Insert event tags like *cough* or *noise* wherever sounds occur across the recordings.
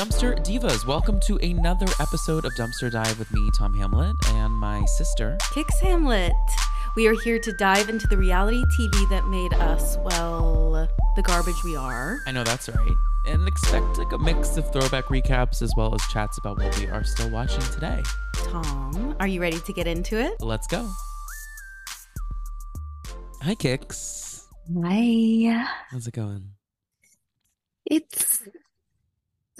Dumpster Divas, welcome to another episode of Dumpster Dive with me, Tom Hamlett, and my sister. Cix Hamlett. We are here to dive into the reality TV that made us, well, the garbage we are. I know that's right. And expect like a mix of throwback recaps as well as chats about what we are still watching today. Tom, are you ready to get into it? Let's go. Hi, Cix. Hi. How's it going? It's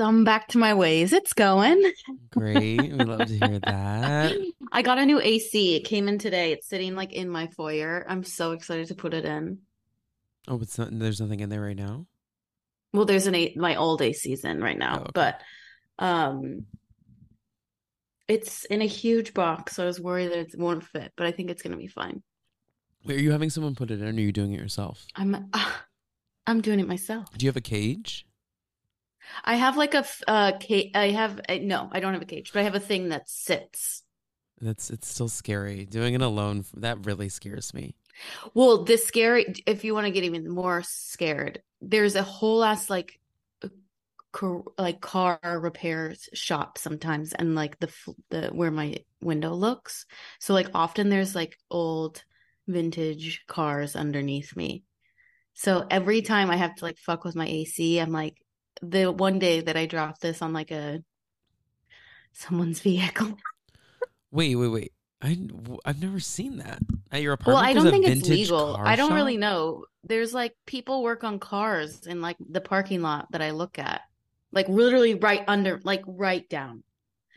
so I'm back to my ways. It's going. Great. We love to hear that. *laughs* I got a new AC. It came in today. It's sitting like in my foyer. I'm so excited to put it in. Oh, it's not, there's nothing in there right now. Well, there's an a my old AC's in right now, Oh, okay. but um it's in a huge box, so I was worried that it won't fit, but I think it's gonna be fine. Wait, are you having someone put it in, or are you doing it yourself? I'm *sighs* I'm doing it myself. Do you have a cage? I have like a uh cage. I have no, I don't have a cage, but I have a thing that sits. That's it's still scary. Doing it alone that really scares me. Well, the scary. If you want to get even more scared, there's a whole ass like, uh, car, like car repair shop sometimes, and like the the where my window looks. So like often there's like old vintage cars underneath me. So every time I have to like fuck with my AC, I'm like the one day that I dropped this on like a someone's *laughs* vehicle. Wait, wait, wait. I I've never seen that at your apartment. Well, I don't think it's legal. I don't shop? really know. There's like people work on cars in like the parking lot that I look at. Like literally right under like right down.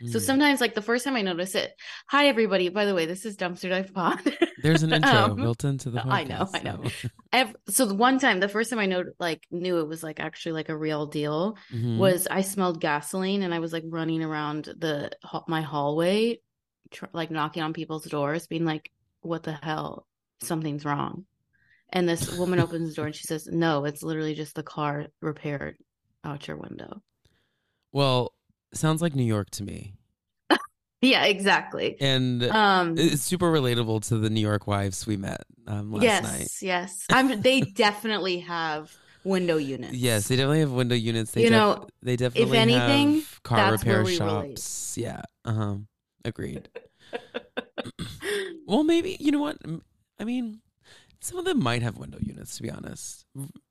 So Mm. sometimes like the first time I notice it, hi everybody, by the way, this is Dumpster Dive Pod. *laughs* there's an *laughs* intro Um, built into the podcast. I know, I know. so- *laughs* Ev- so the one time, the first time I know like knew it was like actually like a real deal Mhm. was I smelled gasoline and I was like running around the my hallway, tr- like knocking on people's doors, being like, "What the hell? Something's wrong." And this woman *laughs* opens the door and she says, "No, it's literally just the car repaired out your window." well, sounds like New York to me, Yeah, exactly. and Um, it's super relatable to the New York wives we met um, last yes, night. yes. *laughs* I'm. They definitely have window units. Yes, they definitely have window units. They You def- know, they definitely anything, have car repair we relate. shops. Yeah, uh huh. Agreed. *laughs* Well, maybe you know what? I mean, some of them might have window units. To be honest,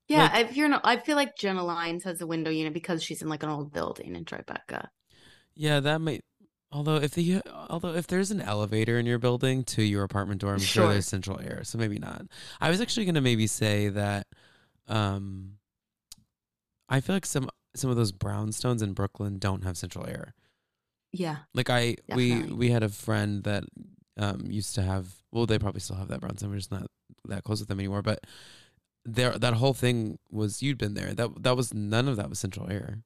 yeah, like- if you're not, I feel like Jenna Lyons has a window unit because she's in like an old building in Tribeca. yeah, that might. Although if the although if there's an elevator in your building to your apartment door, I'm sure, Sure. there's central air. So maybe not. I was actually gonna maybe say that. Um, I feel like some some of those brownstones in Brooklyn don't have central air. Yeah. Like I we we had a friend that um used to have well they probably still have that brownstone we're just not that close with them anymore but there that whole thing was you'd been there that that was none of that was central air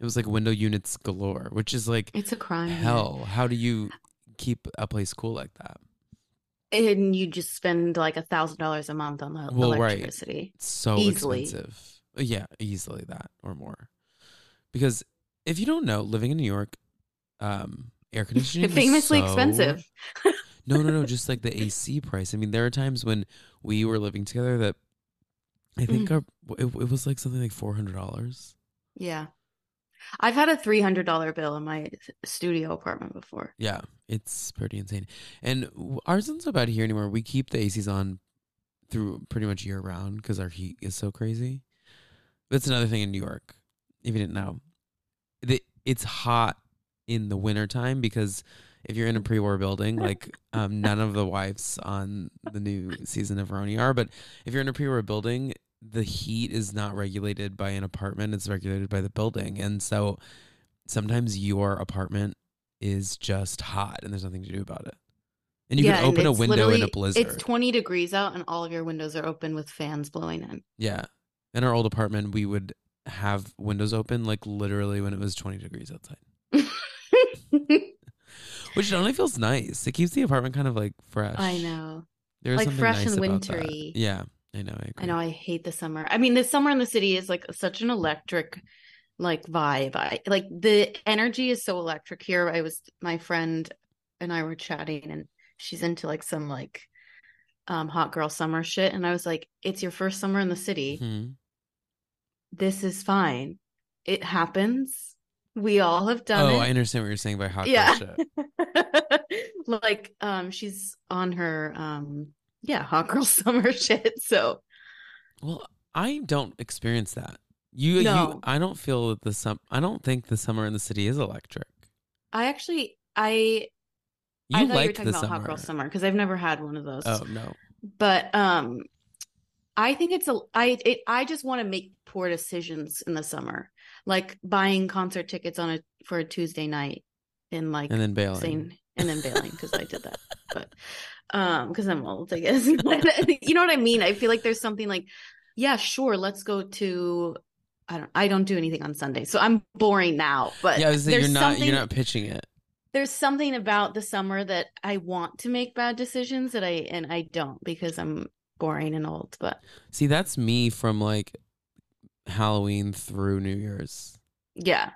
it was like window units galore which is like It's a crime. hell how do you keep a place cool like that And you just spend like a thousand dollars a month on the Well, right. electricity. it's so Easily. expensive Uh, yeah easily that or more because if you don't know living in New York um air *laughs* conditioning is Famously so- expensive. *laughs* No, no, no. Just like the AC price. I mean, there are times when we were living together that I Mm. think our it, it was like something like four hundred dollars. Yeah. I've had a three hundred dollar bill in my studio apartment before. Yeah, it's pretty insane. And ours isn't so bad here anymore. We keep the ACs on through pretty much year round because our heat is so crazy. That's another thing in New York. If you didn't know, the, it's hot in the wintertime because if you're in a pre-war building, like *laughs* um, none of the wives on the new season of RHONY are, but if you're in a pre-war building, the heat is not regulated by an apartment; it's regulated by the building, and so sometimes your apartment is just hot and there's nothing to do about it. And you yeah, can open a window in a blizzard. It's twenty degrees out, and all of your windows are open with fans blowing in. yeah. In our old apartment, we would have windows open like literally when it was 20 degrees outside, *laughs* which only feels nice. It keeps the apartment kind of like fresh. I know. There's Like fresh nice and wintry. Yeah, I know. I agree. I know I hate the summer. I mean, the summer in the city is like such an electric like vibe. I like the energy is so electric here. I was my friend and I were chatting and she's into like some like um hot girl summer shit and I was like, "It's your first summer in the city. Mhm. This is fine. It happens, We all have done oh, it. I understand what you're saying by hot girl shit. *laughs* like um she's on her um yeah, hot girl *laughs* summer shit. So Well, I don't experience that. You, you, I don't feel that the sum. I don't think the summer in the city is electric. I actually I You I thought you were like talking the about summer. hot girl summer because I've never had one of those. Oh no. But um I think it's a I it I just want to make poor decisions in the summer. Like buying concert tickets on a for a Tuesday night and like And then bailing. saying and then bailing because I did that. But *laughs* um because I'm old, I guess. *laughs* You know what I mean? I feel like there's something like, yeah, sure, let's go to I don't I don't do anything on Sunday. So I'm boring now. But yeah, saying you're not. You're not pitching it. there's something about the summer that I want to make bad decisions that I and I don't because I'm boring and old. But See, that's me from like Halloween through New Year's. yeah.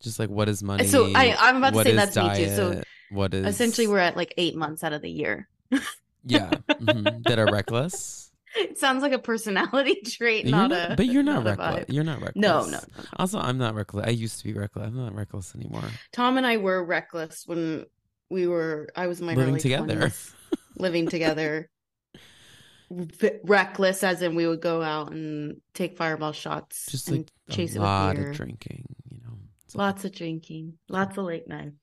Just like what is money? So I I'm about to say that's me too. So diet, what is essentially we're at like eight months out of the year. *laughs* yeah mhm, that are reckless. *laughs* It sounds like a personality *laughs* trait, not, not- a but you're not, a reckless. You're not reckless. No, no, no. Also, I'm not reckless. I used to be reckless. I'm not reckless anymore. Tom and I were reckless when we were I was in my Living early together. 20s, living together. Reckless as in we would go out and take fireball shots Just and like chase a it with lot of drinking. You know. Lots of drinking, lots of late nights.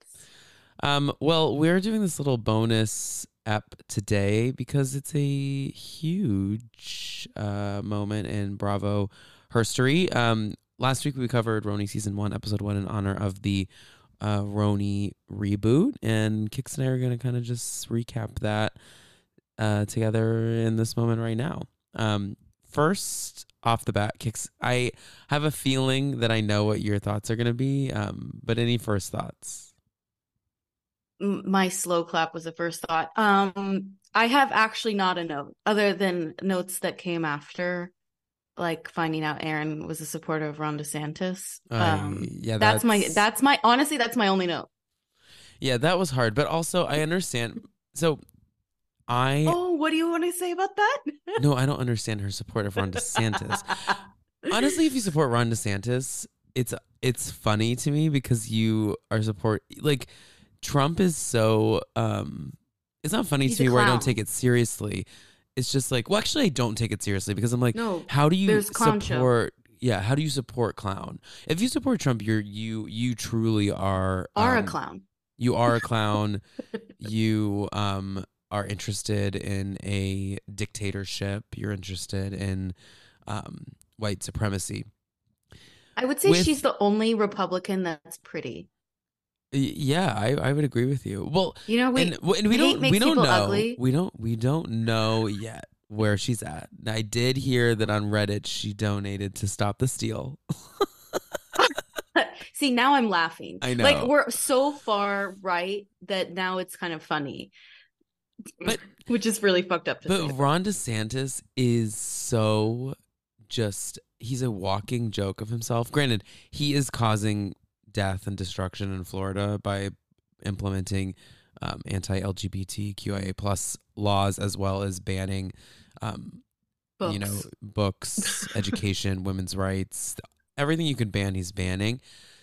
Um, well, we're doing this little bonus app today because it's a huge uh, moment in Bravo herstory. Um, last week we covered RHONY season one, episode one, in honor of the uh, RHONY reboot, and Cix and I are going to kind of just recap that uh, together in this moment right now. Um, first off the bat, Cix, I have a feeling that I know what your thoughts are going to be, um, but any first thoughts? My slow clap was the first thought. Um, I have actually not a note other than notes that came after, like finding out Erin was a supporter of Ron DeSantis. I- Um, yeah, that's, my that's my honestly that's my only note. yeah, that was hard. But also, I understand. So, I Oh, what do you want to say about that? no, I don't understand her support of Ron DeSantis. Honestly, if you support Ron DeSantis, it's it's funny to me because you are support like Trump is so. um It's not funny He's to a me where I don't take it seriously. It's just like, well, actually, I don't take it seriously because I'm like, no, how do you clown show. support? Yeah, how do you support clown? If you support Trump, you're you you truly are are a um, clown. you are a *laughs* clown you um are interested in a dictatorship you're interested in um white supremacy I would say with- she's the only Republican that's pretty. Yeah i i would agree with you well You know, we and, and we don't we don't know ugly. we don't we don't know yet where she's at i did hear that on reddit she donated to stop the steal *laughs* see now I'm laughing. I know. Like we're so far right that now it's kind of funny. But- *laughs* which is really fucked up to But. Ron DeSantis is so just he's a walking joke of himself. Granted, he is causing death and destruction in Florida by implementing um, anti-LGBTQIA plus laws as well as banning um, you know Books. *laughs* education, women's rights, everything you can ban, he's banning.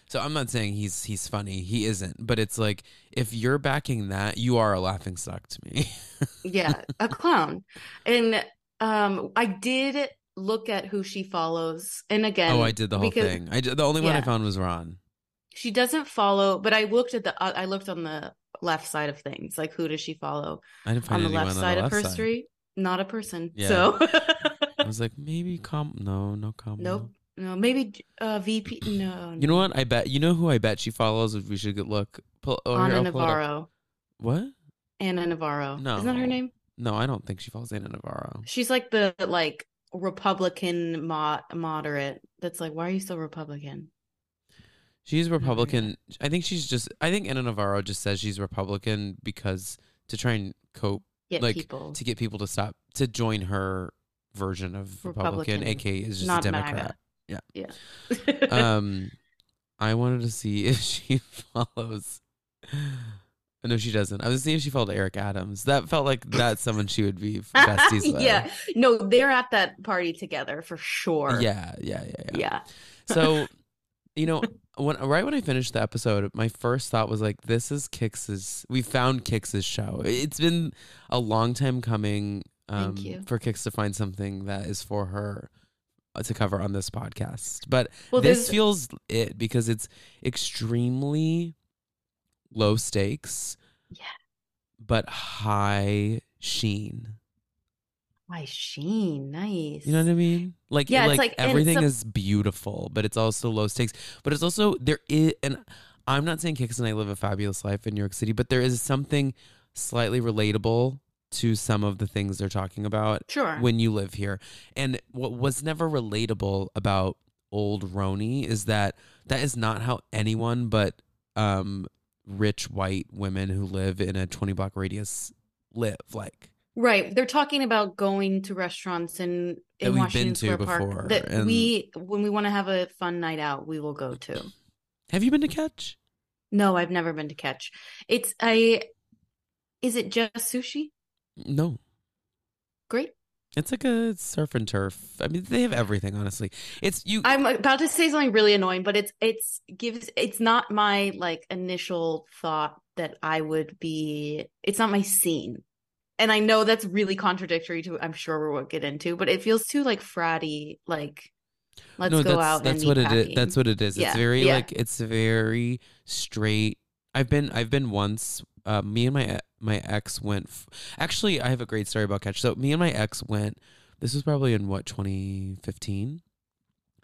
So I'm not saying he's he's funny. He isn't. But it's like if you're backing that, you are a laughing stock to me. *laughs* yeah, a clown. And um I did look at who she follows. And again, oh, I did the whole because thing. I the only one I found was Ron. She doesn't follow, but I looked at the uh, I looked on the left side of things. Like who does she follow? I didn't On the left side the of her side. street? Not a person. Yeah. So *laughs* I was like, maybe Com. No, no Kamala. Nope. No, maybe uh VP *clears throat* no. You know what? I bet. You know who I bet she follows. If we should get look. Pull, oh, Anna pull. Navarro. What? Ana Navarro. no Isn't that her name? No, I don't think she follows Ana Navarro. She's like the like Republican mod moderate. That's like, why are you so Republican? She's Republican. I think she's just. I think Ana Navarro just says she's Republican because to try and cope Get Like, people. to get people to stop to join her version of Republican, Republican, aka is just a MAGA. Democrat. Yeah. Yeah. Um, *laughs* I wanted to see *laughs* if she follows. *gasps* No, she doesn't. I was seeing if she followed Eric Adams. That felt like that's *laughs* someone she would be besties with. yeah. No, they're at that party together for sure. yeah, yeah, yeah, yeah. Yeah. So You know, when right when I finished the episode, my first thought was like, "This is Cix's. We found Cix's show. It's been a long time coming um, for Cix to find something that is for her uh, to cover on this podcast. But Well, this feels it because it's extremely low stakes, Yeah. but high sheen. My sheen, nice. You know what I mean? Like, Yeah, like, it's like- everything is beautiful, but it's also low stakes. But it's also there is, and I'm not saying Cix and I live a fabulous life in New York City, but there is something slightly relatable to some of the things they're talking about Sure. when you live here. And what was never relatable about old RHONY is that that is not how anyone but um, rich white women who live in a 20 block radius live. Like, Right. They're talking about going to restaurants in in we've Washington been to Square before, Park that and- we when we want to have a fun night out, we will go to. have you been to Catch? No, I've never been to Catch. It's I is it just sushi? No. Great. It's like a surf and turf. I mean, they have everything. Honestly, it's you. I'm about to say something really annoying, but it's it's gives it's not my like initial thought that I would be it's not my scene. And I know that's really contradictory to I'm sure we'll get into, but it feels too like fratty, like let's no, go that's out that's and what it is. That's what it is. Yeah, It's very yeah. like it's very straight. I've been I've been once. Uh, me and my my ex went. F- Actually, I have a great story about Catch. So me and my ex went. This was probably in what 2015,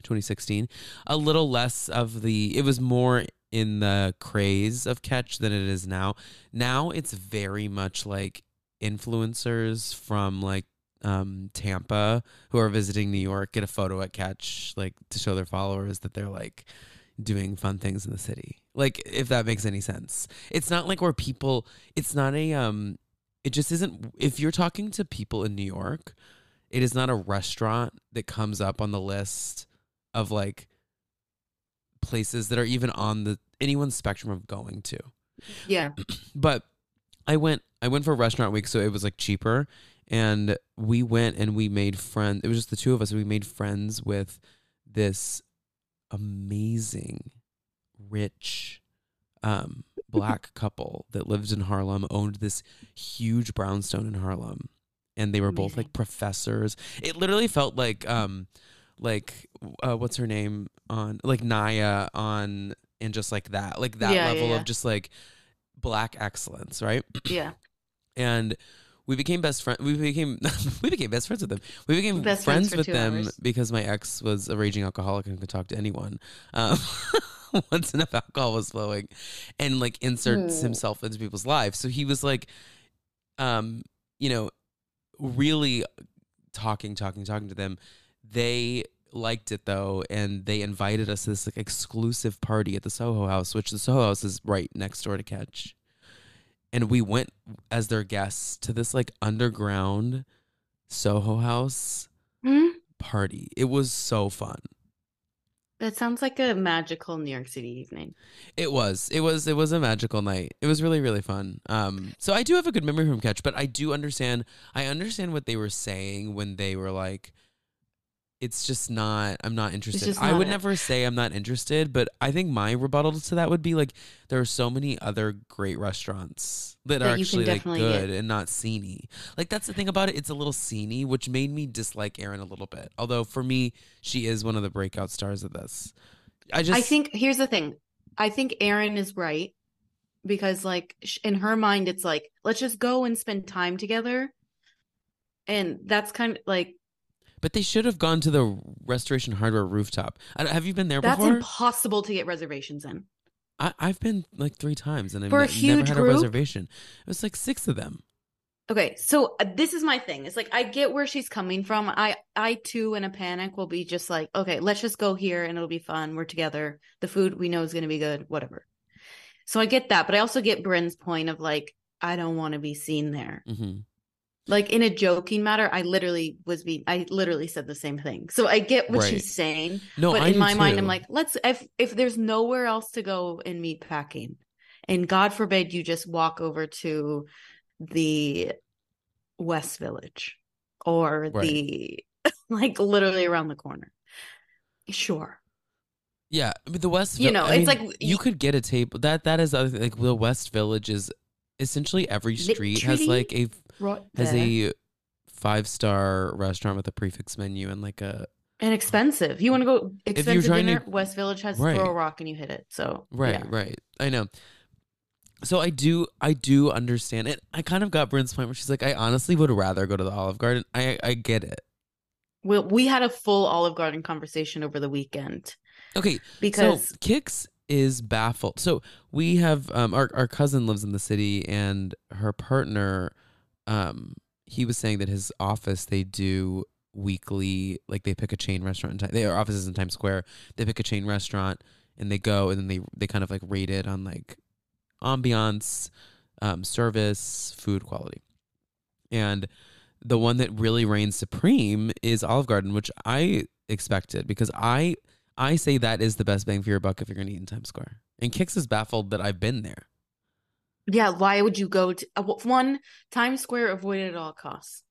2016. A little less of the. It was more in the craze of Catch than it is now. Now it's very much like influencers from like um Tampa who are visiting New York get a photo at Catch like to show their followers that they're like doing fun things in the city. Like if that makes any sense. It's not like where people it's not a um it just isn't if you're talking to people in New York, it is not a restaurant that comes up on the list of like places that are even on the anyone's spectrum of going to Yeah. but I went I went for restaurant week, so it was like cheaper. And we went and we made friends. It was just the two of us. And we made friends with this amazing, rich, um, black *laughs* couple that lived in Harlem, owned this huge brownstone in Harlem, and they were both like professors. It literally felt like um, like uh, what's her name on like Nya on and just like that, like that Yeah, yeah, level yeah. of just like black excellence, right? Yeah. *clears throat* and we became best friends. We became *laughs* we became best friends with them. We became Best friends friends with them hours. because my ex was a raging alcoholic and could talk to anyone. Um, *laughs* once enough alcohol was flowing, and like inserts Hmm. himself into people's lives. So he was like, um, you know, really talking, talking, talking to them. They liked it though, and they invited us to this like exclusive party at the Soho House, which the Soho House is right next door to Catch. And we went as their guests to this like underground Soho House Hmm? party. It was so fun. That sounds like a magical New York City evening. It was. It was. It was a magical night. It was really, really fun. Um, so I do have a good memory from Catch, but I do understand. I understand what they were saying when they were like, "It's just not. I'm not interested." just I would it. never say I'm not interested, but I think my rebuttal to that would be like, there are so many other great restaurants that, That are actually like good get. and not sceney. Like that's the thing about it. It's a little sceney, which made me dislike Erin a little bit. Although for me, she is one of the breakout stars of this. I just I think here's the thing. I think Erin is right because like in her mind it's like let's just go and spend time together. And that's kind of like But they should have gone to the Restoration Hardware rooftop. I, have you been there that's before? impossible to get reservations in. I, I've been like three times and I've For a ne- never huge had group? a reservation. It was like six of them. Okay, so uh, this is my thing. It's like I get where she's coming from. I I too in a panic will be just like, okay, let's just go here and it'll be fun. We're together. The food we know is going to be good, whatever. So I get that, but I also get Brynn's point of like I don't want to be seen there. hmm Like in a joking matter, I literally was being I literally said the same thing. So I get what Right. she's saying, No, but I in my mind I'm like, let's if if there's nowhere else to go in meat packing, and God forbid you just walk over to the West Village or Right. the *laughs* like literally around the corner. Sure. Yeah, I mean the West. You know, I it's mean, like you could get a table. That that is other like the West Village is essentially every street has like a Right has there. a five star restaurant with a prix fixe menu and like a and expensive. You want to go expensive trying to- dinner? West Village has Right. throw a rock and you hit it. So right yeah. right. I know. So I do I do understand it. I kind of got Brynn's point where she's like, I honestly would rather go to the Olive Garden. I I get it. Well, we had a full Olive Garden conversation over the weekend Okay, because so Cix is baffled. So we have um our our cousin lives in the city and her partner um he was saying that his office they do weekly like they pick a chain restaurant in their office is in Times Square. They pick a chain restaurant and they go and then they they kind of like rate it on like ambiance, um service, food quality. And the one that really reigns supreme is Olive Garden, which I expected because I I say that is the best bang for your buck if you're to eat in Times Square. And Cix is baffled that I've been there. Yeah, why would you go to uh, one Times Square Avoid it at all costs?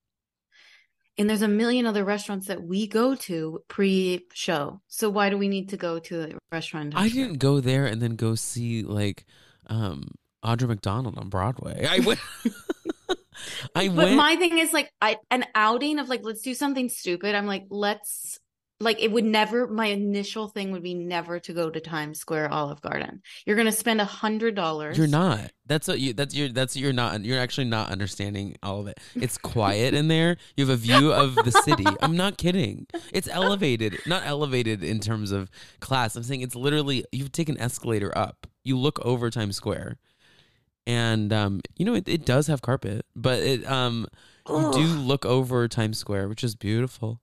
And there's a million other restaurants that we go to pre-show. So why do we need to go to a restaurant? I didn't go there and then go see like um Audra McDonald on Broadway. I went *laughs* I But went my thing is like I an outing of like let's do something stupid. I'm like let's like it would never. My initial thing would be never to go to Times Square Olive Garden. You're gonna spend a hundred dollars. You're not. That's what you. That's your. That's you're not. You're actually not understanding all of it. It's quiet in there. You have a view of the city. *laughs* I'm not kidding. It's elevated. Not elevated in terms of class. I'm saying it's literally. You take an escalator up. You look over Times Square, and um, you know it, it does have carpet, but it um, you do look over Times Square, which is beautiful,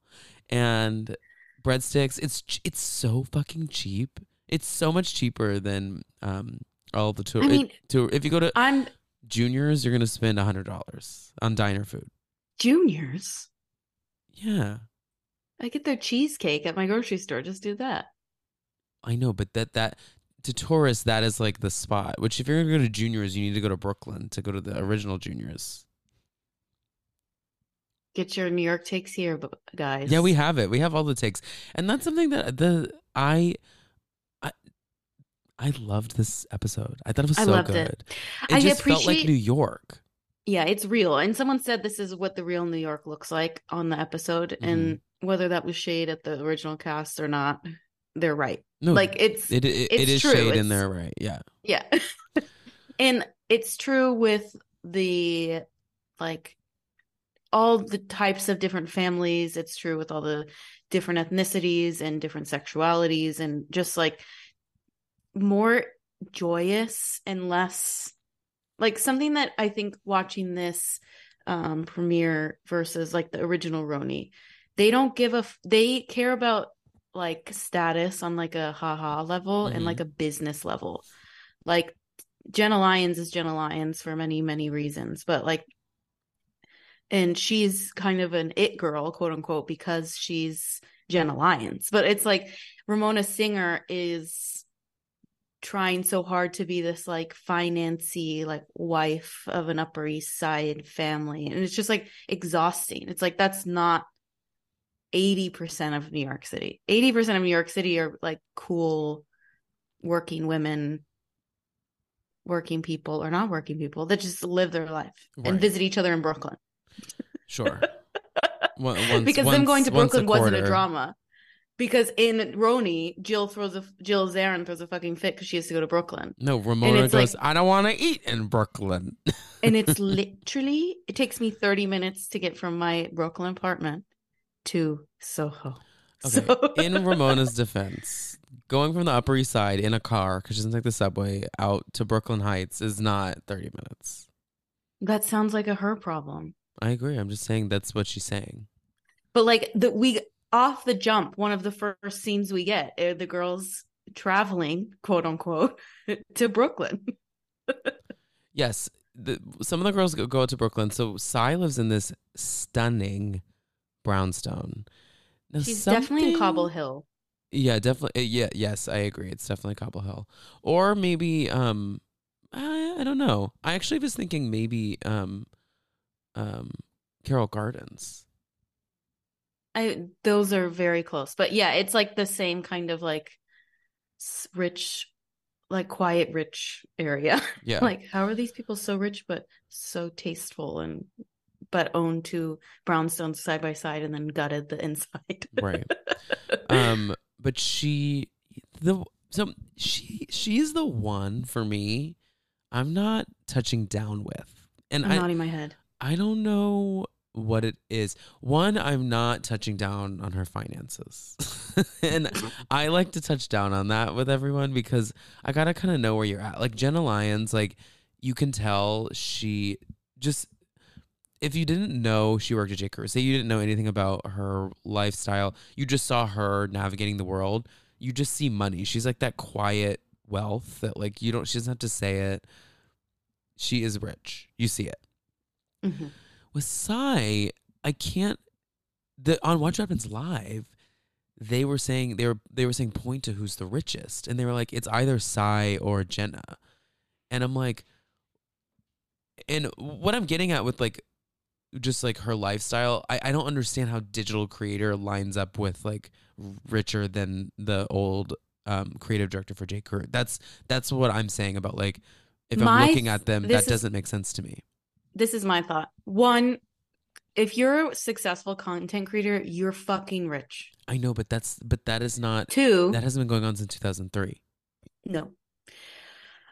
and breadsticks. It's it's so fucking cheap. It's so much cheaper than um all the tour. I it- mean, tour. If you go to I'm juniors, you're gonna spend a hundred dollars on diner food. juniors. Yeah, I get their cheesecake at my grocery store. Just do that. I know, but that that to tourists that is like the spot. Which if you're gonna go to juniors, you need to go to Brooklyn to go to the original juniors. Get your New York takes here, guys. Yeah, we have it. We have all the takes, and that's something that the I. I I loved this episode. I thought it was I so good. it. It I just felt like New York. Yeah, it's real. And someone said this is what the real New York looks like on the episode, and Mm-hmm. whether that was shade at the original cast or not, they're right. No, Like it's it it, it it's true. shade in It's- there, right? Yeah. Yeah. *laughs* and it's true with the like all the types of different families. It's true with all the different ethnicities and different sexualities and just like more joyous and less like something that I think watching this um premiere versus like the original RHONY, they don't give a f- they care about like status on like a haha level and Mhm. like a business level. Like Jenna Lyons is Jenna Lyons for many, many reasons, but like, and she's kind of an it girl, quote unquote, because she's Jenna Lyons. But it's like Ramona Singer is trying so hard to be this like financy like wife of an upper east side family and it's just like exhausting it's like that's not 80% of new york city 80% of new york city are like cool working women working people or not working people that just live their life Right. and visit each other in brooklyn Sure. *laughs* Once- because them going to once brooklyn wasn't a drama because in RHONY, Jill throws a Jill Zarin throws a fucking fit because she has to go to Brooklyn. No, Ramona goes, like- I don't want to eat in Brooklyn. *laughs* and it's literally it takes me 30 minutes to get from my brooklyn apartment to soho Okay, *laughs* So- in Ramona's defense, going from the Upper East Side in a car, because she doesn't take the subway, out to Brooklyn Heights is not 30 minutes. that sounds like a her problem I agree. I'm just saying that's what she's saying. but like the we off the jump one of the first scenes we get are the girls traveling quote unquote *laughs* to brooklyn *laughs* Yes, the, some of the girls go, go out to Brooklyn. So Sai lives in this stunning brownstone. Now, she's definitely in cobble hill Yeah, definitely. Yeah, yes, I agree. It's definitely Cobble Hill, or maybe um, I, I don't know. I actually was thinking maybe um, um, Carroll Gardens. I those are very close. But yeah, it's like the same kind of like rich, like quiet rich area. *laughs* Yeah. like how are these people so rich but so tasteful and but own two brownstones side by side and then gutted the *laughs* inside. Right. *laughs* um but she the so she she's the one for me i'm not touching down with and I'm i nodding my head. I don't know what it is one i'm not touching down on her finances *laughs* and i like to touch down on that with everyone because i gotta kind of know where you're at like jenna lyons like you can tell she just if you didn't know she worked at J. Crew, say you didn't know anything about her lifestyle, you just saw her navigating the world, you just see money. She's like that quiet wealth that like you don't she doesn't have to say it. She is rich. You see it. Mhm. With Sai, I can't the on Watch What Happens Live, they were saying they were they were saying point to who's the richest. And they were like, it's either Sai or Jenna. And I'm like and what I'm getting at with like just like her lifestyle, I, I don't understand how digital creator lines up with like richer than the old um, creative director for J. Crew. That's that's what I'm saying about like if My I'm looking at them, that is- doesn't make sense to me. This is my thought. One, if you're a successful content creator, you're fucking rich. I know, but that's but that is not Two, that hasn't been going on since 2003. No.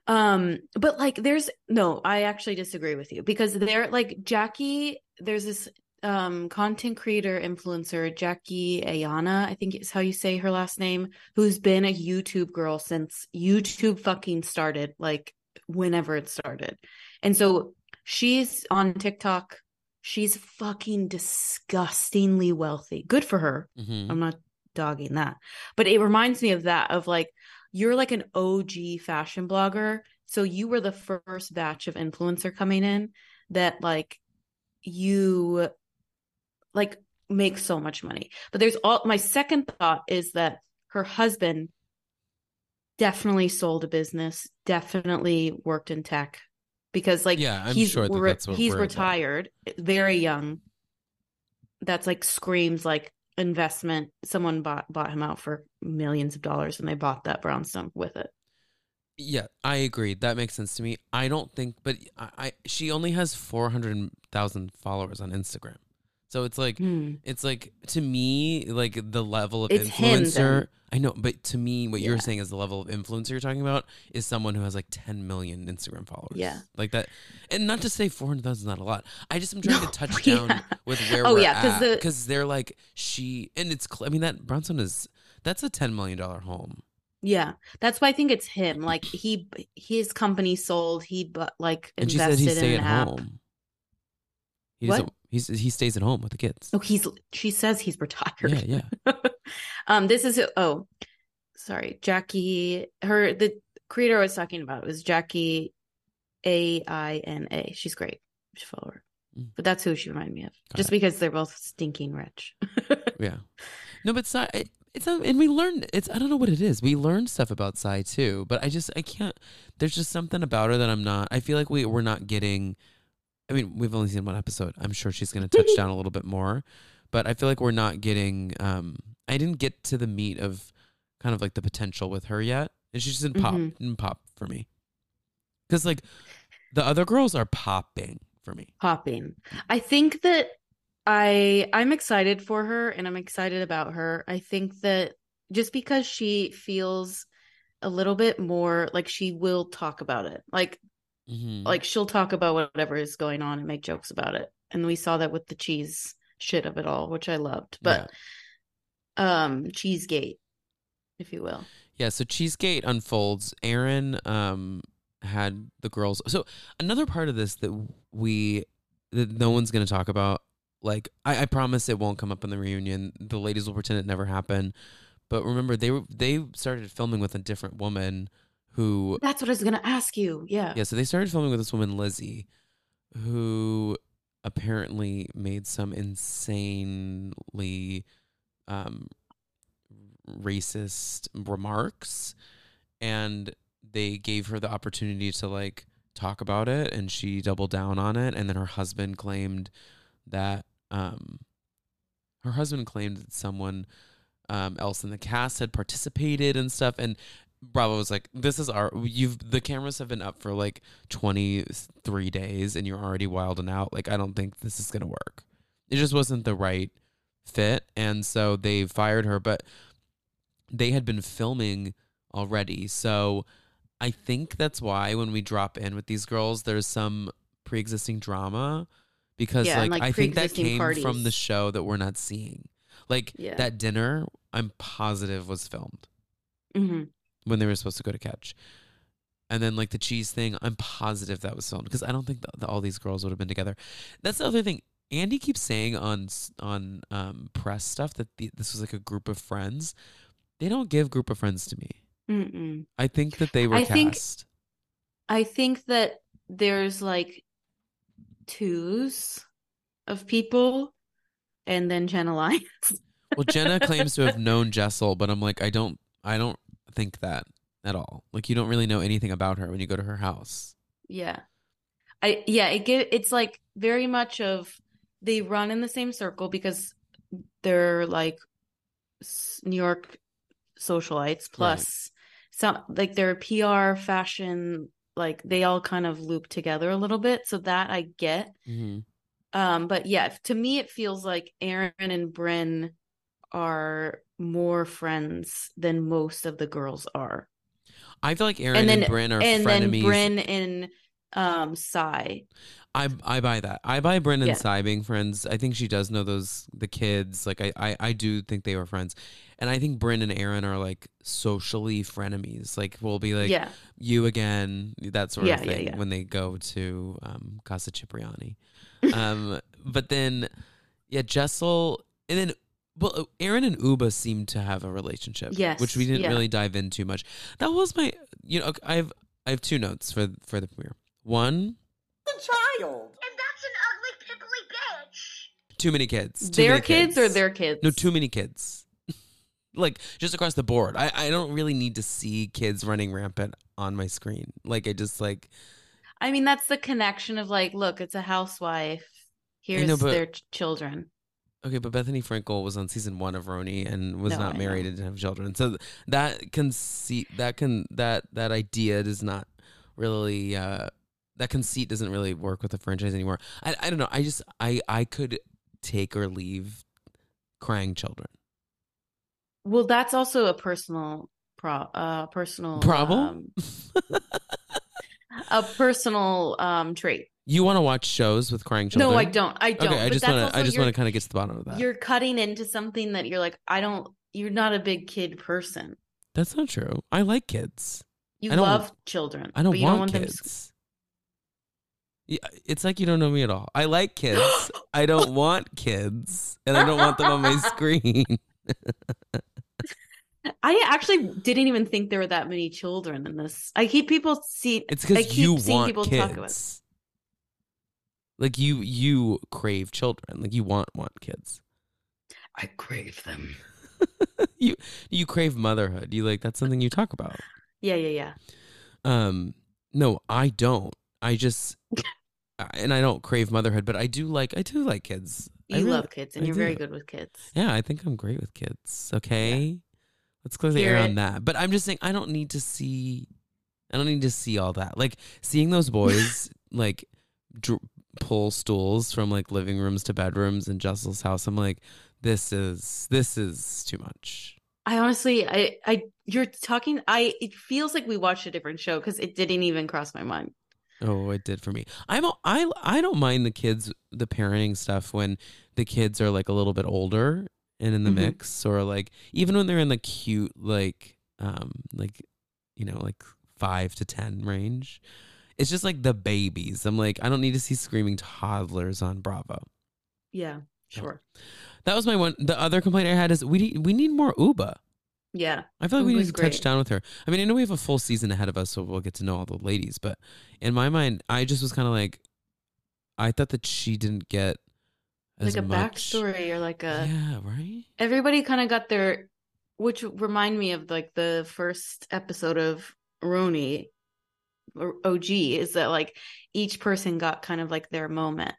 Um, but like there's no, I actually disagree with you because they're like Jackie, there's this um content creator influencer, Jackie Aina, I think is how you say her last name, who's been a YouTube girl since YouTube fucking started, like whenever it started. And so she's on TikTok. She's fucking disgustingly wealthy. Good for her. Mm-hmm. I'm not dogging that. But it reminds me of that of like you're like an OG fashion blogger. So you were the first batch of influencer coming in that like you like make so much money. But there's all my second thought is that her husband definitely sold a business, definitely worked in tech because like Yeah, I'm he's sure that re- he's we're about. retired, very young. That's like screams like investment. Someone bought bought him out for millions of dollars, and they bought that brownstone with it. Yeah, I agree. That makes sense to me. I don't think, but I, I she only has four hundred thousand followers on Instagram, so it's like Hmm. it's like to me like the level of It's influencer. I know, but to me, what you're saying is the level of influencer you're talking about is someone who has like 10 million Instagram followers. Yeah. like that. And not to say 400,000 is not a lot. I just am trying *laughs* No, to touch yeah. down with where Oh, we're yeah, 'cause at the- because they're like she and it's. I mean that Brownstone is that's a 10 million dollar home. Yeah, that's why I think it's him. Like he, his company sold. He but like And she said invested he in stay at app. home. He What? He's he stays at home with the kids. Oh, he's. She says he's retired. Yeah, yeah. *laughs* um, this is oh, sorry, Jackie. Her the creator I was talking about was Jackie, A I N A. She's great. Should follow her. Mm. But that's who she reminded me of. Got Just it. because they're both stinking rich. *laughs* Yeah. No, but it- it's not, and we learned it's I don't know what it is. We learned stuff about Sai too, but I just I can't. There's just something about her that I'm not. I feel like we we're not getting. I mean, we've only seen one episode. I'm sure she's going to touch down a little bit more, but I feel like we're not getting. um I didn't get to the meat of kind of like the potential with her yet, and she's just in pop Mhm. in pop for me. Because like the other girls are popping for me. Popping. I think that I I'm excited for her and I'm excited about her. I think that just because she feels a little bit more like she will talk about it. Like Mm-hmm. like she'll talk about whatever is going on and make jokes about it. And we saw that with the cheese shit of it all, which I loved. But um Cheesegate, if you will. Yeah, so Cheesegate unfolds. Erin um had the girls. So another part of this that we that no one's gonna talk about. Like I, I promise it won't come up in the reunion. The ladies will pretend it never happened. But remember, they were they started filming with a different woman who That's what I was gonna ask you. Yeah. yeah. So they started filming with this woman Lizzie, who apparently made some insanely um, racist remarks, and they gave her the opportunity to like talk about it, and she doubled down on it. And then her husband claimed that um, her husband claimed that someone um, else in the cast had participated and stuff, and Bravo was like, "This is our you've the cameras have been up for like twenty three days, and you're already wilding out. Like, I don't think this is gonna work. It just wasn't the right fit, and so they fired her. But they had been filming already, so I think that's why when we drop in with these girls, there's some pre existing drama because Yeah, like, like, I think that pre-existing came from the show that we're not seeing. Like Yeah. that dinner, I'm positive was filmed hmm when they were supposed to go to catch. And then like the cheese thing, I'm positive that was filmed because I don't think all these girls would have been together. That's the other thing. Andy keeps saying on on um, press stuff that the, this was like a group of friends. They don't give group of friends to me. Mm-mm. I think that they were I think- I think that there's like twos of people, and then Jenna Lyons. Well, Jenna claims to have *laughs* known Jessel, but I'm like, I don't, I don't think that at all. Like, you don't really know anything about her when you go to her house. Yeah. I yeah, it give it's like very much of they run in the same circle because they're like New York socialites plus some like their PR fashion like they all kind of loop together a little bit so that I get Mm-hmm. um but yeah to me it feels like Erin and Brynn are more friends than most of the girls are I feel like Erin And and, then- Brynn are and then frenemies. Brynn and um Sai I I buy that. I buy Brynn and Yeah. Being friends. I think she does know those the kids. Like I, I I do think they were friends, and I think Brynn and Erin are like socially frenemies. Like we'll be like yeah you again, that sort Yeah, of thing when they go to um, Casa Cipriani. *laughs* um, but then yeah, Jessel and then. Well, uh, Erin and Ubah seem to have a relationship, Yes, which we didn't yeah. really dive in too much. That was my, you know, I have I have two notes for for the premiere. One, the child. And that's an ugly, pimply bitch. too many kids. Too their many kids or their kids No, too many kids. *laughs* like just across the board. I, I don't really need to see kids running rampant on my screen. Like I just like I mean, that's the connection of like, look, it's a housewife. Here's know, but- their ch- children. Okay, but Bethenny Frankel was on season one of RHONY and was No, not I married know. and didn't have children. So th- that conceit that can that that idea does not really uh that conceit doesn't really work with the franchise anymore. I I don't know. I just I I could take or leave crying children. Well, that's also a personal pro, uh, personal Problem? um, *laughs* a personal um trait. You want to watch shows with crying children? No, I don't. I don't. Okay, I just want to. I just want to kind of get to the bottom of that. You're cutting into something that you're like, I don't. You're not a big kid person. That's not true. I like kids. You I love children. I don't want don't want them. kids. Yeah, it's like you don't know me at all. I like kids. *gasps* I don't want kids, and I don't want them on my *laughs* screen. *laughs* I actually didn't even think there were that many children in this. I keep people see. It's because you want people kids. talk about. Like you, you crave children. Like you want want kids. I crave them. *laughs* you you crave motherhood. You like that's something you talk about. Yeah, yeah, yeah. Um, no, I don't. I just, and I don't crave motherhood, but I do like I do like kids. I You really- love kids, and I you're very good with kids. Yeah, I think I'm great with kids. Okay. Let's clear the Hear air on that. But I'm just saying I don't need to see I don't need to see all that. Like seeing those boys *laughs* like dr- pull stools from like living rooms to bedrooms in Jessel's house. I'm like this is this is too much. I honestly, I, I, you're talking. I. It feels like we watched a different show because it didn't even cross my mind. Oh, it did for me. I'm a- I I don't mind the kids the parenting stuff when the kids are like a little bit older and in the Mhm. mix or like even when they're in the cute like um like you know like 5 to 10 range. It's just like the babies. I'm like I don't need to see screaming toddlers on Bravo. Yeah, sure. That was my one the other complaint I had is we need, we need more Ubah. Yeah, I feel like we need Ubah's to touch down with her. I mean, I know we have a full season ahead of us, so we'll get to know all the ladies. But in my mind, I just was kind of like, I thought that she didn't get as like a much. backstory or like a. Yeah, right. Everybody kind of got their, which remind me of like the first episode of RHONY, or OG, is that like each person got kind of like their moment.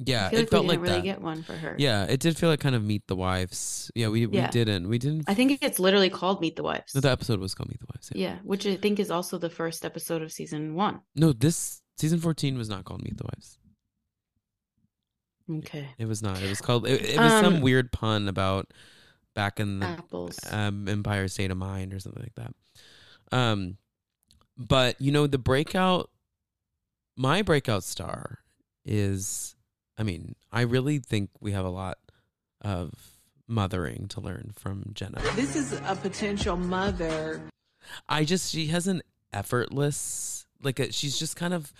Yeah, I feel it like felt we didn't like really that. get one for her. Yeah, it did feel like kind of Meet the Wives. Yeah, we Yeah. we didn't. We didn't. I think it's literally called Meet the Wives. no, the episode was called Meet the Wives. Yeah. yeah, which I think is also the first episode of season one. No, this season fourteen was not called Meet the Wives. Okay. It was not. It was called. It, it was some Um, weird pun about back in the Apples. um, Empire State of Mind or something like that. Um, but you know the breakout, my breakout star is. I mean, I really think we have a lot of mothering to learn from Jenna. This is a potential mother. I just she has an effortless like a, she's just kind of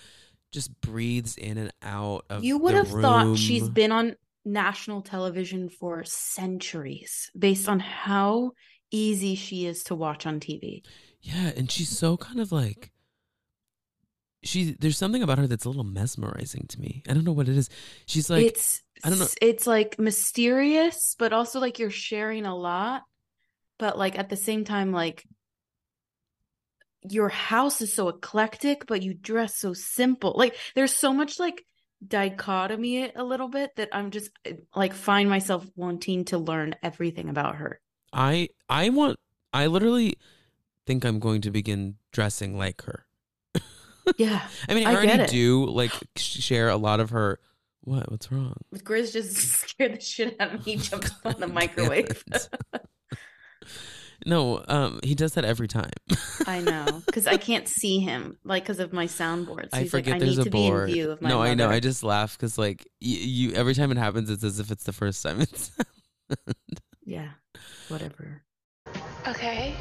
just breathes in and out of you would the have thought she's been on national television for centuries based on how easy she is to watch on TV. Yeah, and she's so kind of like she there's something about her that's a little mesmerizing to me. I don't know what it is. She's like it's I don't know- it's like mysterious, but also like you're sharing a lot, but like at the same time like your house is so eclectic, but you dress so simple. Like there's so much like dichotomy a little bit that I'm just eh, like find myself wanting to learn everything about her. I I want I literally think I'm going to begin dressing like her. Yeah. *laughs* I mean, I, I already get it. do like share a lot of her what what's wrong? Grizz just *laughs* scared the shit out of me, *laughs* jumped on the microwave. no, um he does that every time. I know, because I can't see him, like because of my soundboard. So I he's like, forget I there's need a to board. be in view of my no, I know. I just laugh because like y- you every time it happens, it's as if it's the first time it's. yeah, whatever. Okay.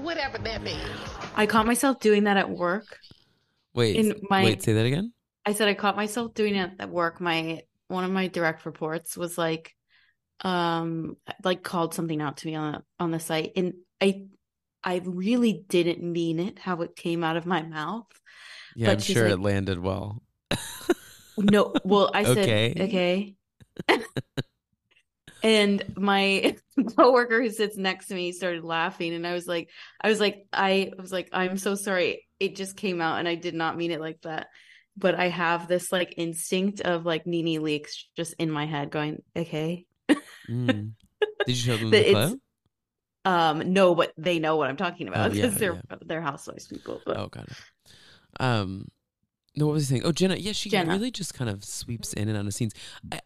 Whatever that means. I caught myself doing that at work. wait, In my- wait, say that again. I said I caught myself doing it at work. My one of my direct reports was like, um, like called something out to me on on the site, and I, I really didn't mean it how it came out of my mouth. Yeah, but I'm she's sure it landed well. No, well, I said *laughs* Okay. okay. *laughs* and my *laughs* coworker who sits next to me started laughing and I was like I was like I was like I'm so sorry. It just came out and I did not mean it like that. But I have this like instinct of like NeNe Leakes just in my head going, okay. Mm. Did you show them *laughs* the clip? Um no, but they know what I'm talking about Oh, yeah, because they're yeah. they're housewives people. But Oh, got it. Um, no, what was he saying? Oh, Jenna. Yeah, she Jenna. really just kind of sweeps in and out of scenes. I,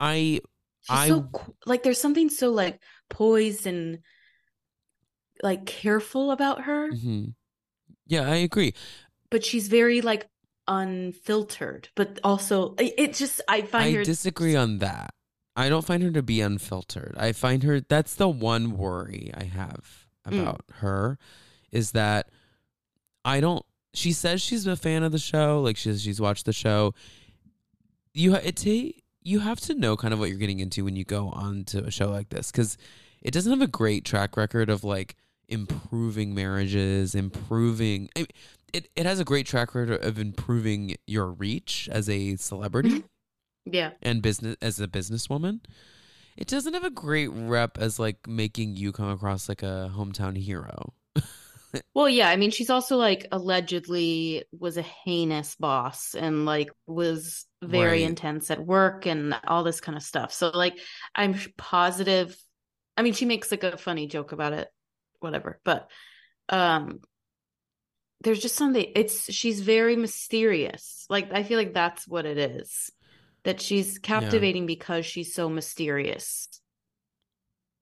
I, she's I- so like there's something so like poised and like careful about her. mhm. yeah, I agree. but she's very like unfiltered but also it it just i find I her disagree on that. I don't find her to be unfiltered. I find her that's the one worry I have Mm. about her is that I don't she says she's a fan of the show, like she's she's watched the show. You it's a you have to know kind of what you're getting into when you go on to a show like this cuz it doesn't have a great track record of like improving marriages, improving I mean, it it has a great track record of improving your reach as a celebrity mm-hmm. yeah. and business as a businesswoman. It doesn't have a great rep as like making you come across like a hometown hero *laughs* *laughs* well yeah i mean she's also like allegedly was a heinous boss and like was very Right. intense at work and all this kind of stuff. So like i'm positive i mean she makes like a funny joke about it whatever but um there's just something it's she's very mysterious. Like i feel like that's what it is that she's captivating because she's so mysterious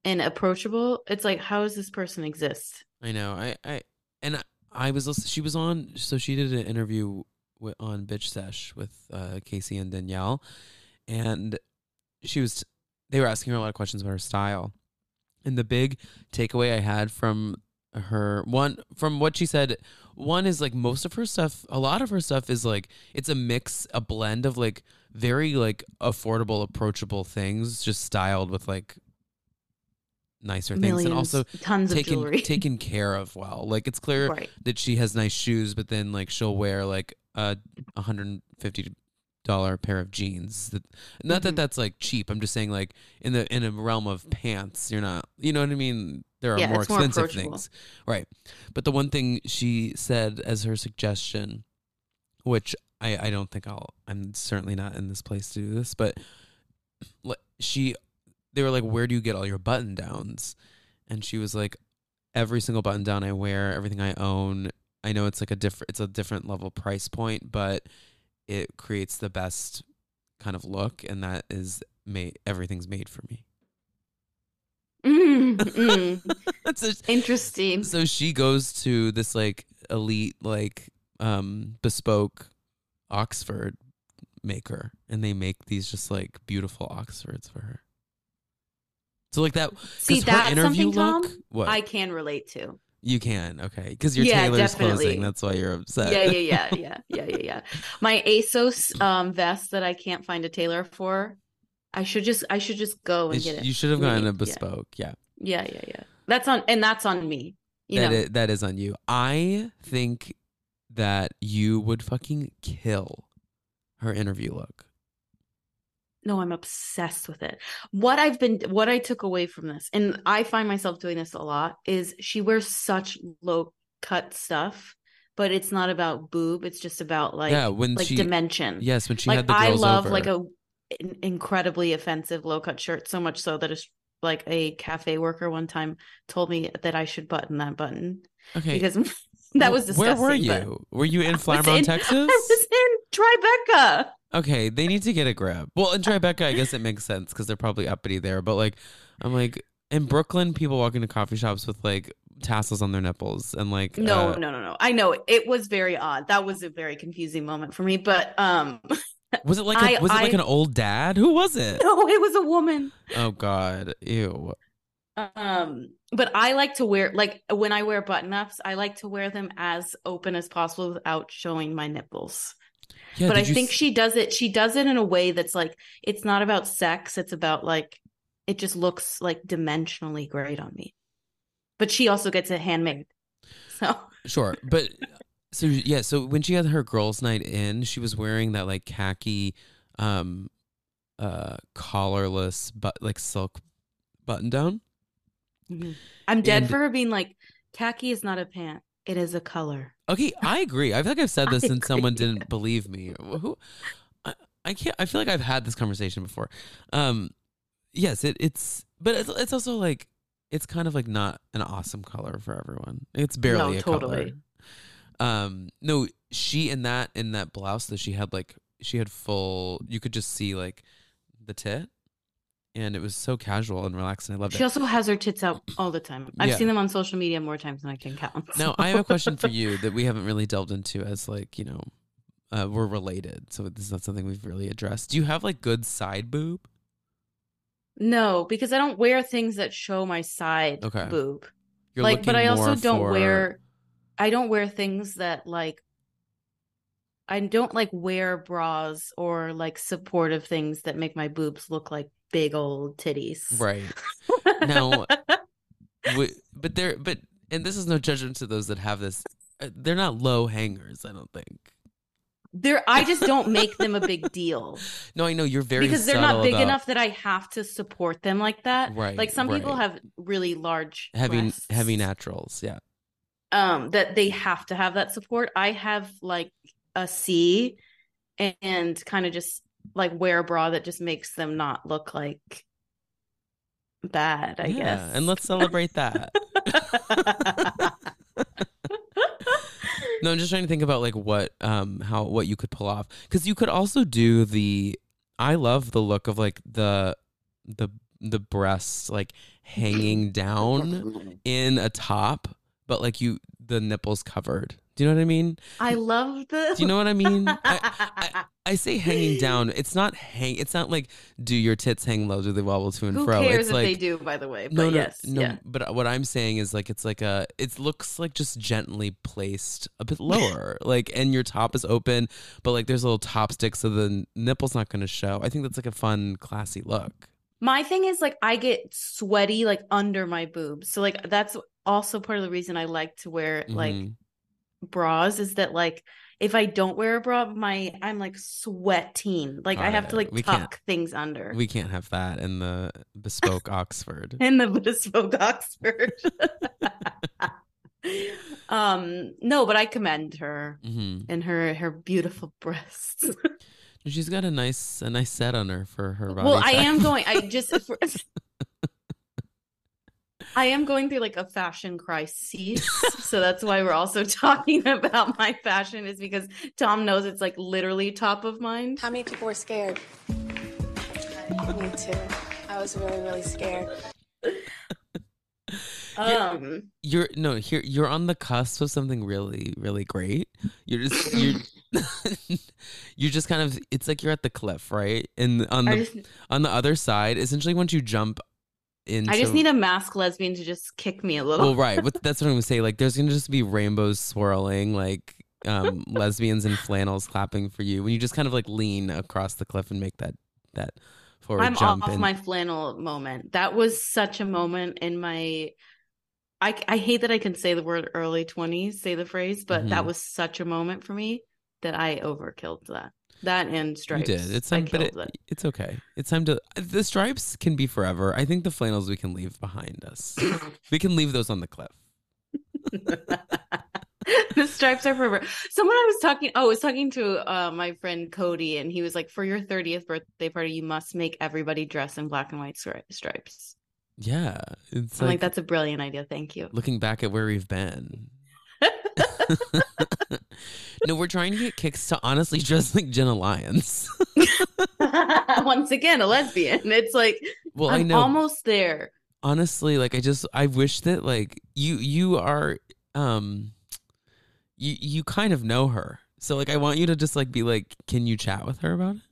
and approachable. It's like how does this person exist i know. I i and I, was listen- she was on so she did an interview with, on bitch sesh with uh casey and danielle and she was they were asking her a lot of questions about her style. And the big takeaway i had from her one from what she said one is like most of her stuff a lot of her stuff is like it's a mix a blend of like very like affordable approachable things just styled with like nicer things millions and also tons of taken jewelry. taken care of well. Like it's clear right. that she has nice shoes but then like she'll wear like a 150 dollar pair of jeans that not that Mhm. that's like cheap. I'm just saying like in the in a realm of pants you're not you know what i mean? There are Yeah, more it's more expensive things. Right. But the one thing she said as her suggestion which I I don't think I'll. I'm certainly not in this place to do this, but she, they were like, "Where do you get all your button downs?" And she was like, "Every single button down I wear, everything I own. I know it's like a different, it's a different level price point, but it creates the best kind of look, and that is made. Everything's made for me." Mm, *laughs* mm. so, Interesting. so she goes to this like elite like um bespoke Oxford maker and they make these just like beautiful Oxfords for her. So like that See, that's interview something, look Tom, what I can relate to. you can okay because your Yeah, tailor's definitely. closing that's why you're upset Yeah, yeah, *laughs* yeah, yeah, yeah, yeah, yeah. My ASOS um vest that I can't find a tailor for. I should just I should just go and It get it. you should have gotten a bespoke yeah, Yeah, yeah, yeah. That's on and that's on me. You That know. i- that is on you I think that you would fucking kill her interview look No, I'm obsessed with it. What I've been, what I took away from this, and I find myself doing this a lot, is she wears such low cut stuff, but it's not about boob. It's just about like, yeah when like she dimension. yes when she like had the girls I love over. like a an incredibly offensive low cut shirt, so much so that it's like a cafe worker one time told me that I should button that button okay because *laughs* that was disgusting. Where were you? Were you in I was Flower Mound, in- *laughs* Texas? I was in Tribeca. Okay, they need to get a grab. Well, in Tribeca, I guess it makes sense because they're probably uppity there. But like, I'm like in Brooklyn, people walk into coffee shops with like tassels on their nipples and like No, uh, no, no, no. I know it was very odd. That was a very confusing moment for me. But um, *laughs* Was it like a, I- was it like I- an old dad? Who was it? no, it was a woman. Oh God, ew. Um, but I like to wear like when I wear button ups, I like to wear them as open as possible without showing my nipples. Yeah, but I think she does it. She does it in a way that's like it's not about sex. It's about like it just looks like dimensionally great on me. But she also gets it handmade. *laughs* So Sure, but so yeah, so when she had her girls' night in, she was wearing that like khaki, um, uh, collarless but like silk button down. I'm dead And- for her being like, khaki is not a pant. It is a color. Okay, I agree. I feel like I've said *laughs* this I and someone didn't believe me. Who? I, I can't. I feel like I've had this conversation before. Um, yes, it, it's, but it's, it's also like it's kind of like not an awesome color for everyone. It's barely No, a totally. color. Um, no, she in that in that blouse that she had like she had full. You could just see like the tit, and it was so casual and relaxed, and I loved She it. She also has her tits out all the time. I've Yeah. seen them on social media more times than I can count. Now, I have a question for you *laughs* that we haven't really delved into as like, you know, uh, we're related. So this is not something we've really addressed. Do you have like good side boob? no, because I don't wear things that show my side Okay. boob. You're like, but I also don't for- wear. I don't wear things that like. I don't like wear bras or like supportive things that make my boobs look like big old titties. Right. Now, *laughs* Wi- but they're, but, and this is no judgment to those that have this. uh, They're not low hangers, I don't think. They're I just don't make them a big *laughs* deal. No, I know you're very because they're not big about enough that I have to support them like that. Right, Like some people have really large heavy, breasts, heavy naturals. Yeah. um that they have to have that support. I have like a C and kind of just like wear a bra that just makes them not look like bad, I yeah. guess. And let's celebrate that. No, I'm just trying to think about like what um how what you could pull off because you could also do the I love the look of like the the the breasts like hanging down *laughs* in a top but like you the nipples covered. Do you know what I mean? I love the Do you know what I mean? I, I, *laughs* I say hanging down. It's not hang. It's not like do your tits hang low? Do they wobble to and Who fro? cares it's if like they do, by the way? But no, no, yes, no. yeah. But what I'm saying is like it's like a. It looks like just gently placed a bit lower, *laughs* like, and your top is open, but like there's a little top stick, so the nipple's not going to show. I think that's like a fun, classy look. My thing is like I get sweaty like under my boobs. So like that's also part of the reason I like to wear like Mhm. Bras is that like if I don't wear a bra, my I'm like sweating. Like I Got have to like We tuck things under. we can't have that in the bespoke Oxford. *laughs* in the bespoke Oxford. *laughs* Um, no, but I commend her hmm and her her beautiful *laughs* breasts. She's got a nice a nice set on her for her body. well, I am going. I just. For, I am going through like a fashion crisis, so that's why we're also *laughs* talking about my fashion. Is because Tom knows it's like literally top of mind. How many people were scared? Me too. I was really, really scared. *laughs* Um, you're no here you're on the cusp of something really really great you're just you're *laughs* you're just kind of it's like you're at the cliff right and on the just, on the other side essentially once you jump into I just need a mask lesbian to just kick me a little. well right what, that's what i'm gonna say like there's gonna just be rainbows swirling like um *laughs* lesbians in flannels clapping for you when you just kind of like lean across the cliff and make that that forward I'm jump off and my flannel moment. That was such a moment in my. I I hate that I can say the word early twenties, say the phrase, but that Mhm. was such a moment for me that I overkilled that. That and stripes. you did it's I time but it, it. it's okay it's time to the stripes can be forever i think the flannels we can leave behind us *coughs* we can leave those on the cliff *laughs* the stripes are forever. Someone I was talking, oh, I was talking to uh, my friend Cody, and he was like, "For your thirtieth birthday party, you must make everybody dress in black and white stri- stripes." Yeah, it's I'm like, like, "That's a brilliant idea. Thank you." looking back at where we've been. No, we're trying to get Cix to honestly dress like Jenna Lyons. *laughs* Once again, a lesbian. It's like well, i I'm know. almost there. honestly, like I just I wish that like you you are um you you kind of know her. So like I want you to just like be like, can you chat with her about it?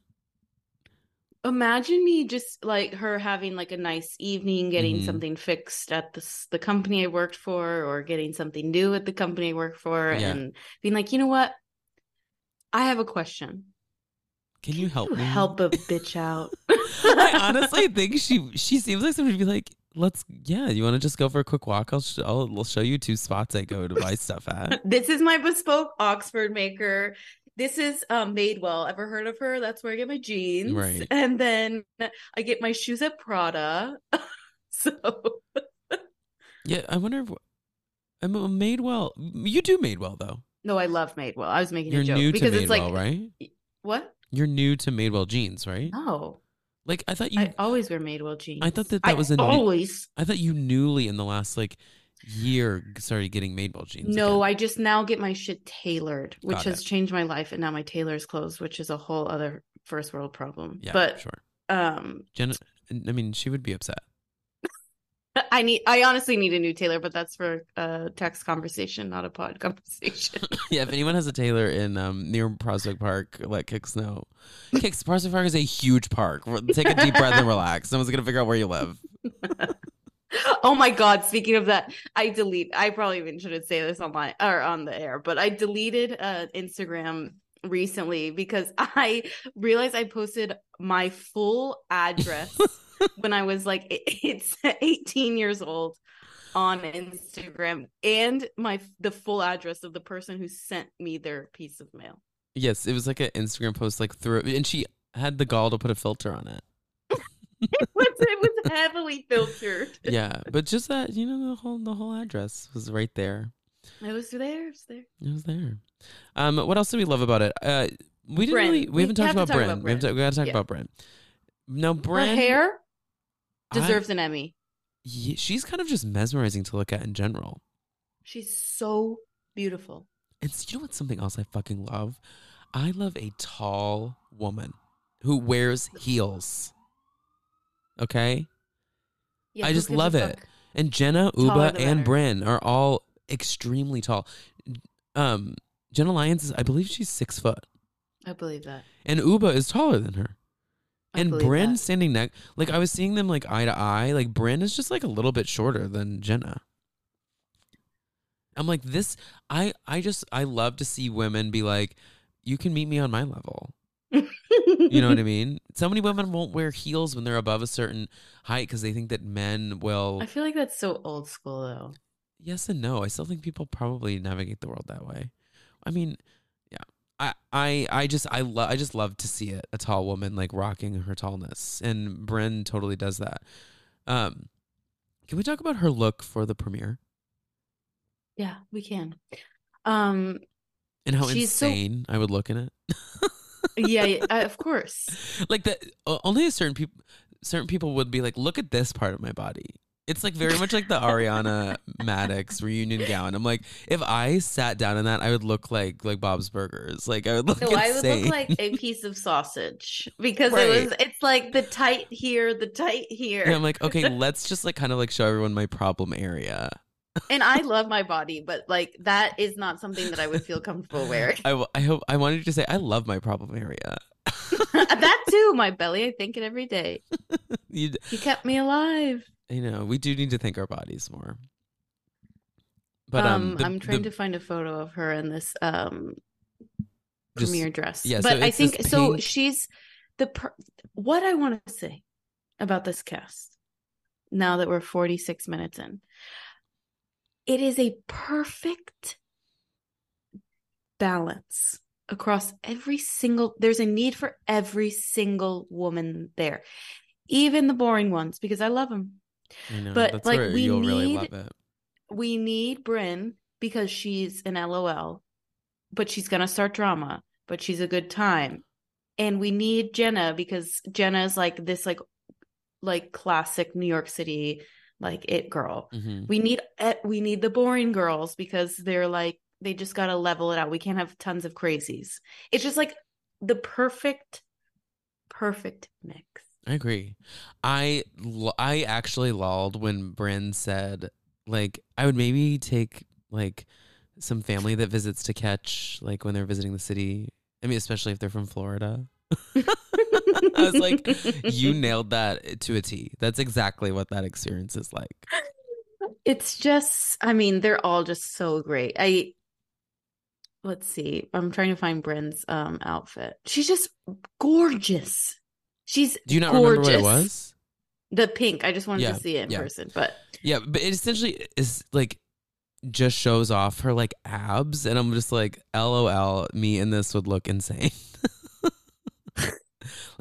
Imagine me just like her having like a nice evening, getting Mhm. something fixed at the the company I worked for, or getting something new at the company I work for, Yeah. and being like, you know what? I have a question. Can you help me? Help a *laughs* bitch out. I honestly *laughs* think she she seems like somebody to be like, let's yeah, you want to just go for a quick walk? I'll sh- I'll, I'll show you two spots I go to buy stuff at. *laughs* this is my bespoke Oxford maker. This is um Madewell. Ever heard of her? That's where I get my jeans. Right. And then I get my shoes at Prada. *laughs* so Yeah, I wonder if I'm a Madewell. You do Madewell though. no, I love Madewell. I was making You're a joke new to Madewell, it's like right? what? You're new to Madewell jeans, right? No, Like I thought you. I always wear Madewell jeans. I thought that that I was a new- always. I thought you newly in the last like year started getting Madewell jeans. No, again. I just now get my shit tailored, which Got has it. changed my life, and now my tailor's closed, which is a whole other first world problem. yeah, but sure. um, Jenna, I mean, she would be upset. *laughs* I need. I honestly need a new tailor, but that's for a text conversation, not a pod *laughs* conversation. *laughs* yeah, if anyone has a tailor in um near Prospect Park, let Cix know. Cix Prospect Park is a huge park. Take a deep breath and relax. Someone's gonna figure out where you live. *laughs* oh my god! Speaking of that, I delete. I probably even shouldn't say this online or on the air, but I deleted uh, Instagram recently because *laughs* I realized I posted my full address *laughs* when I was like it's 18 years old on Instagram and my the full address of the person who sent me their piece of mail. Yes, it was like an Instagram post, like through, and she had the gall to put a filter on it. It was, it was heavily filtered. *laughs* Yeah, but just that, you know, the whole the whole address was right there. It was there. It was there. It was there. Um, what else do we love about it? Uh, we didn't Brynn. really. We, We haven't talked about talk Brynn. about We have to. We got to talk Yeah. about Brynn. Now, Brynn Her hair I- deserves an Emmy. Ye- she's kind of just mesmerizing to look at in general. She's so beautiful. And s- you know what's something else I fucking love? I love a tall woman who wears heels. Okay? Yeah, I just love it. And Jenna, Ubah, and better. Brynn are all extremely tall. Um, Jenna Lyons is, I believe she's six foot. I believe that. And Ubah is taller than her. I and Brynn that. standing next, like I was seeing them like eye to eye. Like Brynn is just like a little bit shorter than Jenna. I'm like this. I I just I love to see women be like, you can meet me on my level. You know what I *laughs* mean? So many women won't wear heels when they're above a certain height because they think that men will. I feel like that's so old school though. yes and no. I still think people probably navigate the world that way. I mean, yeah. I I I just I love I just love to see it a tall woman like rocking her tallness, and Brynn totally does that. Um, can we talk about her look for the premiere? Yeah, we can. Um, And how She's so- insane I would look in it. *laughs* yeah, yeah, uh, of course. *laughs* like that only a certain people certain people would be like look at this part of my body it's like very much like the ariana *laughs* Madix reunion gown i'm like if i sat down in that i would look like like bob's burgers like i would look So I would look like a *laughs* piece of sausage because Right. it was. It's like the tight here, the tight here, and i'm like okay let's just like kind of like show everyone my problem area and I love my body, but like that is not something that I would feel comfortable wearing. *laughs* I, w- I hope i wanted you to say i love my problem area *laughs* that too, my belly. I think it every day. *laughs* you, He kept me alive. you know we do need to thank our bodies more but um, um, the- I'm trying the- to find a photo of her in this um Just- premiere dress. yeah, so but I it's this think so. She's the per- what I want to say about this cast. Now that we're 46 minutes in, it is a perfect balance across every single. There's a need for every single woman there, even the boring ones, because I love them. I know, but, like, we really need- love it we need Brynn because she's an LOL, but she's gonna start drama, but she's a good time. And we need Jenna because Jenna is like this like like classic New York City like it girl. Mhm. We need we need the boring girls because they're like they just got to level it out. We can't have tons of crazies. It's just like the perfect perfect mix. I agree. I I actually lolled when Brynn said like I would maybe take like some family that visits to catch like when they're visiting the city. I mean, especially if they're from Florida. *laughs* *laughs* *laughs* I was like, you nailed that to a T. That's exactly what that experience is like. It's just, I mean, they're all just so great. I let's see. I'm trying to find Brynn's um outfit. She's just gorgeous. She's Do you not gorgeous. remember what it was? The pink. I just wanted Yeah, to see it in yeah. person, but Yeah, but it essentially is like just shows off her like abs, and I'm just like, LOL, me in this would look insane. *laughs*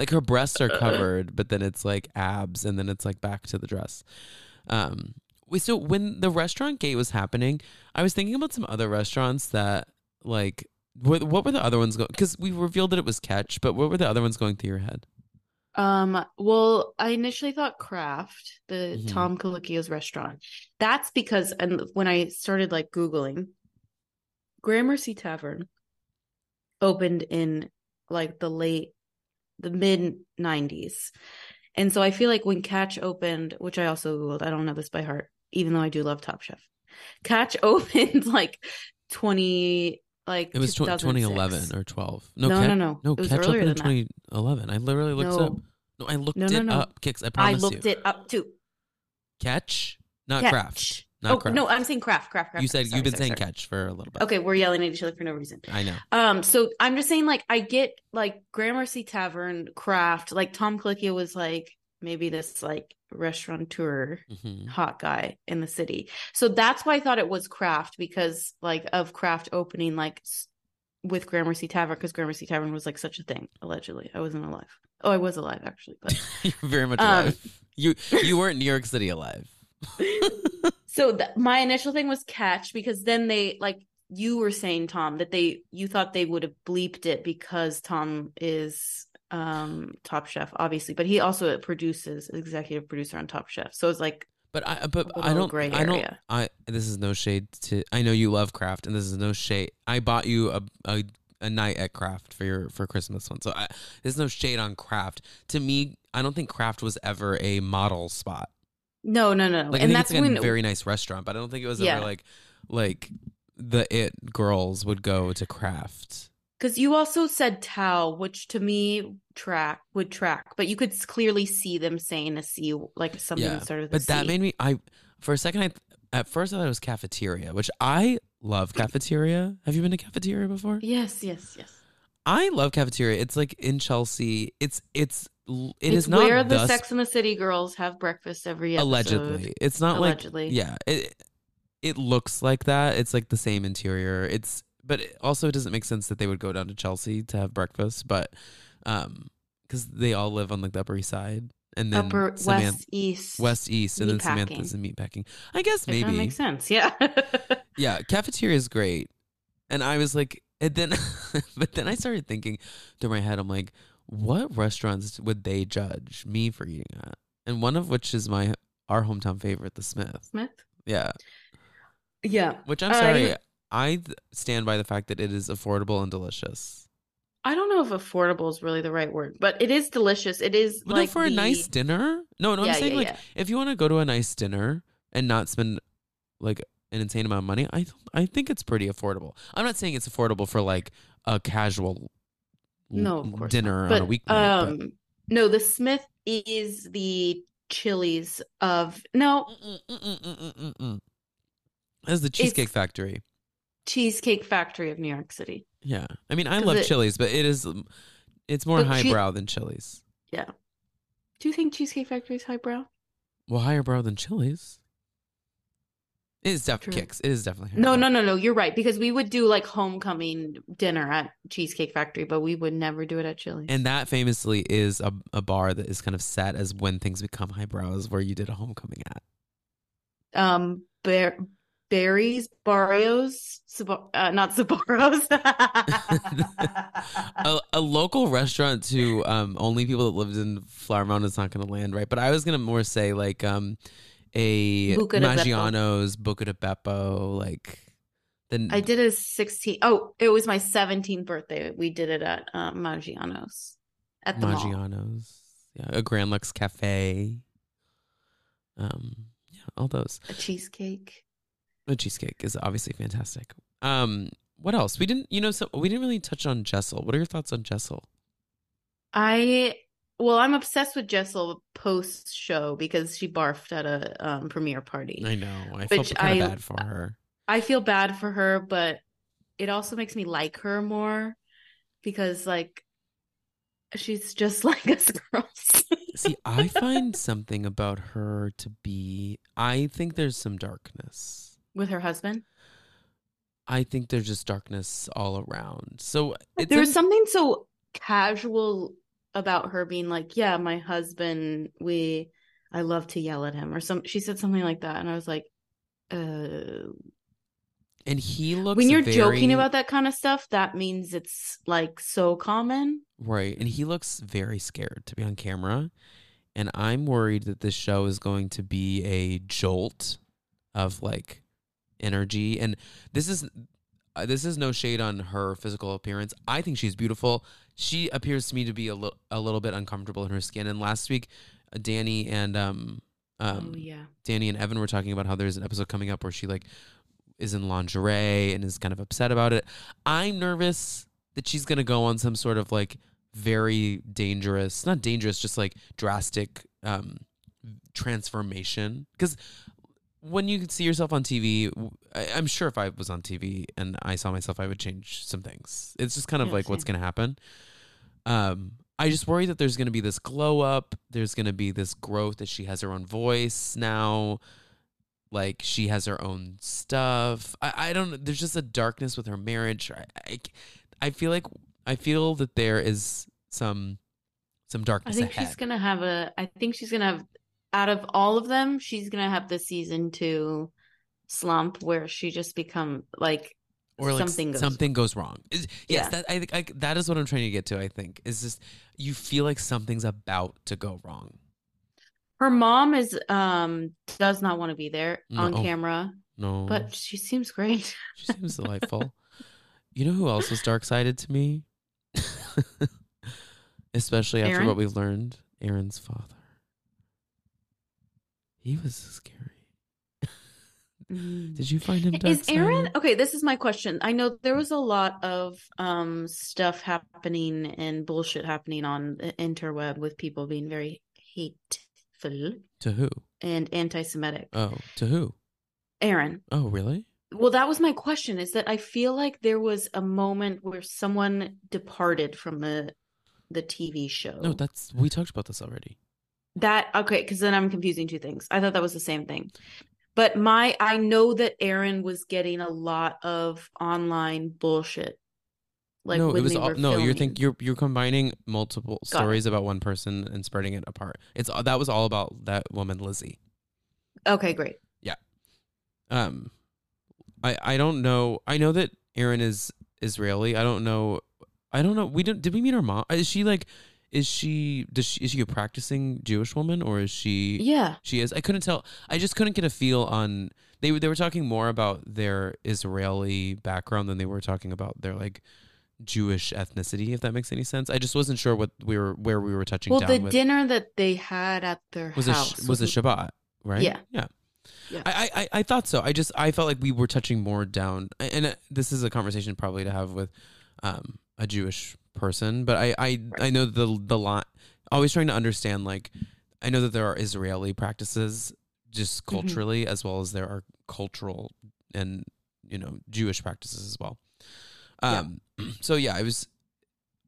like her breasts are covered, but then it's like abs, and then it's like back to the dress. Um, we so when the restaurant gate was happening, I was thinking about some other restaurants that like. What, what were the other ones going? Because we revealed that it was Catch, but what were the other ones going through your head? um well, I initially thought Craft, the Mhm. Tom Colicchio's restaurant. That's because and when I started like googling Gramercy Tavern opened in like the late the mid 90s. And so I feel like when Catch opened, which I also googled, I don't know this by heart, even though I do love Top Chef. Catch *laughs* opened like 20 like It was tw- 2011 or 12. No, No, Catch- no, no. No, Catch opened in than that. 2011. I literally looked it No. up. No, I looked No, no, it up. Cix, I promise I looked you. it up too. Catch, not Catch. craft. Not oh craft. no, I'm saying craft, craft, craft. you said Sorry, you've been sorry, saying sorry. catch for a little bit. Okay, we're yelling at each other for no reason. I know. Um, so I'm just saying, like, I get like Gramercy Tavern, Craft, like Tom Colicchio was like maybe this like restaurateur hmm hot guy in the city. So that's why I thought it was Craft because like of Craft opening like with Gramercy Tavern because Gramercy Tavern was like such a thing allegedly. I wasn't alive. Oh, I was alive actually, but *laughs* You're very much Um, alive. you *laughs* you weren't New York City alive. *laughs* so th- my initial thing was catch because then they like you were saying Tom that they you thought they would have bleeped it because Tom is um Top Chef obviously, but he also produces executive producer on Top Chef. So it's like But I but I don't gray I don't area. I this is no shade to I know you love craft and this is no shade. I bought you a a, a night at craft for your for Christmas one. So I, there's no shade on craft. To me, I don't think craft was ever a model spot. No, no, no. Like I and think that's it's like when a very nice restaurant, but I don't think it was Yeah. ever like like the it girls would go to craft. Because you also said Tao, which to me track would track, but you could s- clearly see them saying a C, like something Yeah, started with But that made me I for a second I at first I thought it was cafeteria, which I love cafeteria. Have you been to cafeteria before? yes, yes, yes. I love cafeteria. It's like in Chelsea. It's it's it it's is not where the the Sex and the City girls have breakfast every episode. allegedly. It's not Allegedly. like yeah. It it looks like that. It's like the same interior. It's but it also it doesn't make sense that they would go down to Chelsea to have breakfast, but um because they all live on like the Upper East Side and then Upper Samantha West East. West East and then. Samantha's in meatpacking. I guess maybe That makes sense. Yeah. *laughs* yeah, cafeteria is great. And I was like, and then, *laughs* but then I started thinking through my head, I'm like, what restaurants would they judge me for eating at? And one of which is my our hometown favorite, the Smith. Smith. Yeah, Yeah, which I'm Uh, sorry, you- I stand by the fact that it is affordable and delicious. I don't know if affordable is really the right word, but it is delicious. It is But like for the- a nice dinner. No, no, Yeah, I'm saying yeah, like yeah. if you want to go to a nice dinner and not spend like an insane amount of money, I I think it's pretty affordable. I'm not saying it's affordable for like a casual No, of course dinner not. on a But, weeknight. but- Um, no, the Smith is the Chili's of no Mm-mm-mm-mm-mm-mm. That's the Cheesecake It's- Factory. Cheesecake Factory of New York City. Yeah, I mean I love it- Chili's, but it is um, it's more But highbrow than Chili's. Yeah. Do you think Cheesecake Factory is highbrow? Well, higher brow than Chili's. It is definitely Cix. It is definitely No, no, no, no. You're right because we would do like homecoming dinner at Cheesecake Factory, but we would never do it at Chili's. And that famously is a, a bar that is kind of set as when things become highbrows, where you did a homecoming at. um, Bear, Barry's, Barrios, Sab- uh, not Sabaros. *laughs* a, a local restaurant to um, only people that lived in Flower Mound is not going to land right. But I was going to more say like um, a Buca. Maggiano's, Buca de Beppo, like the I did a 16. Oh, it was my 17th birthday. We did it at uh, Maggiano's at the mall. Yeah, a Grand Lux Cafe, um, yeah, all those. A cheesecake. A cheesecake is obviously fantastic. Um, what else? We didn't, you know, so we didn't really touch on Jessel. What are your thoughts on Jessel? I well, I'm obsessed with Jessel post show because she barfed at a um, premiere party. I know. I feel kind of bad for her. I feel bad for her, but it also makes me like her more because like she's just *laughs* like us girls. See, I find something about her to be. I think there's some darkness. with her husband. I think there's just darkness all around. So it's There was something so casual about her being like, "Yeah, my husband, we I love to yell at him," or some. She said something like that, and I was like, "Uh." and he looks When you're very- joking about that kind of stuff, that means it's like so common. right, and he looks very scared to be on camera, and I'm worried that this show is going to be a jolt of like energy. And this is uh, this is no shade on her physical appearance. I think she's beautiful. She appears to me to be a, li- a little bit uncomfortable in her skin. And last week, uh, Danny and um um oh yeah. Danny and Evan were talking about how there's an episode coming up where she like is in lingerie and is kind of upset about it. I'm nervous that she's gonna go on some sort of like very dangerous, not dangerous, just like drastic um transformation. Because when you see yourself on TV, I, am sure if I was on TV and I saw myself, I would change some things. It's just kind of Yeah, like what's gonna happen. Um, I just worry that there's gonna be this glow up. There's gonna be this growth that she has her own voice now. Like she has her own stuff. I, I don't. There's just a darkness with her marriage. I, I, I feel like I feel that there is some some darkness. I think ahead. she's gonna have a. I think she's gonna have. Out of all of them, she's gonna have the season two slump where she just become like or like something goes- something goes wrong. Yes, Yeah. that I think I, that is what I'm trying to get to. I think is just you feel like something's about to go wrong. her mom is um does not want to be there on camera, No, but she seems great. *laughs* she seems delightful. you know who else was dark sided to me, *laughs* especially after Erin? what we've learned. Erin's father. He was scary. *laughs* Did you find him Is Erin okay? This is my question. I know there was a lot of um stuff happening and bullshit happening on the interweb with people being very hateful To who? and anti-Semitic. Oh, to who? Erin, Oh, really? well, that was my question. Is that I feel like there was a moment where someone departed from the the TV show. No, that's we talked about this already. That okay, because then I'm confusing two things. I thought that was the same thing. But my I know that Erin was getting a lot of online bullshit. Like no, it was all, no. You're think you're you're combining multiple Got it. stories about one person and spreading it apart. It's that was all about that woman Lizzie. Okay, great. Yeah. Um, I I don't know. I know that Erin is Israeli. I don't know. I don't know. We don't. Did we meet her mom? Is she like? Is she? Does she? Is she a practicing Jewish woman or is she? Yeah. She is. I couldn't tell. I just couldn't get a feel on. They they were talking more about their Israeli background than they were talking about their like Jewish ethnicity. If that makes any sense. I just wasn't sure what we were where we were touching Well, down the with. dinner that they had at their was house sh- was a Shabbat, right? Yeah. yeah. Yeah. I, I I thought so. I just I felt like we were touching more down, and uh, this is a conversation probably to have with um, a Jewish person. But I I, I know the the lot. Always trying to understand. Like I know that there are Israeli practices just Mm-hmm. culturally, as well as there are cultural and you know Jewish practices as well. Yeah. Um. *clears throat* So yeah, I was.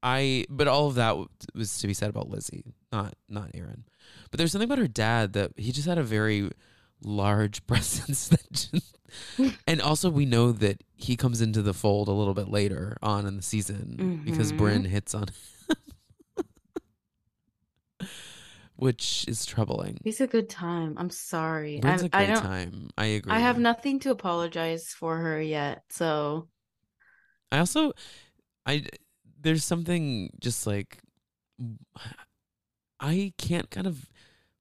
I but all of that was to be said about Lizzie, not not Erin. But there's something about her dad that he just had a very large *laughs* presence that just, *laughs* and also we know that he comes into the fold a little bit later on in the season because Mhm. Brynn hits on him, *laughs* which is troubling. He's a good time. I'm sorry. Brynn's I, a great I time. I agree. I have nothing to apologize for her yet. So I also I there's something just like *sighs* I can't kind of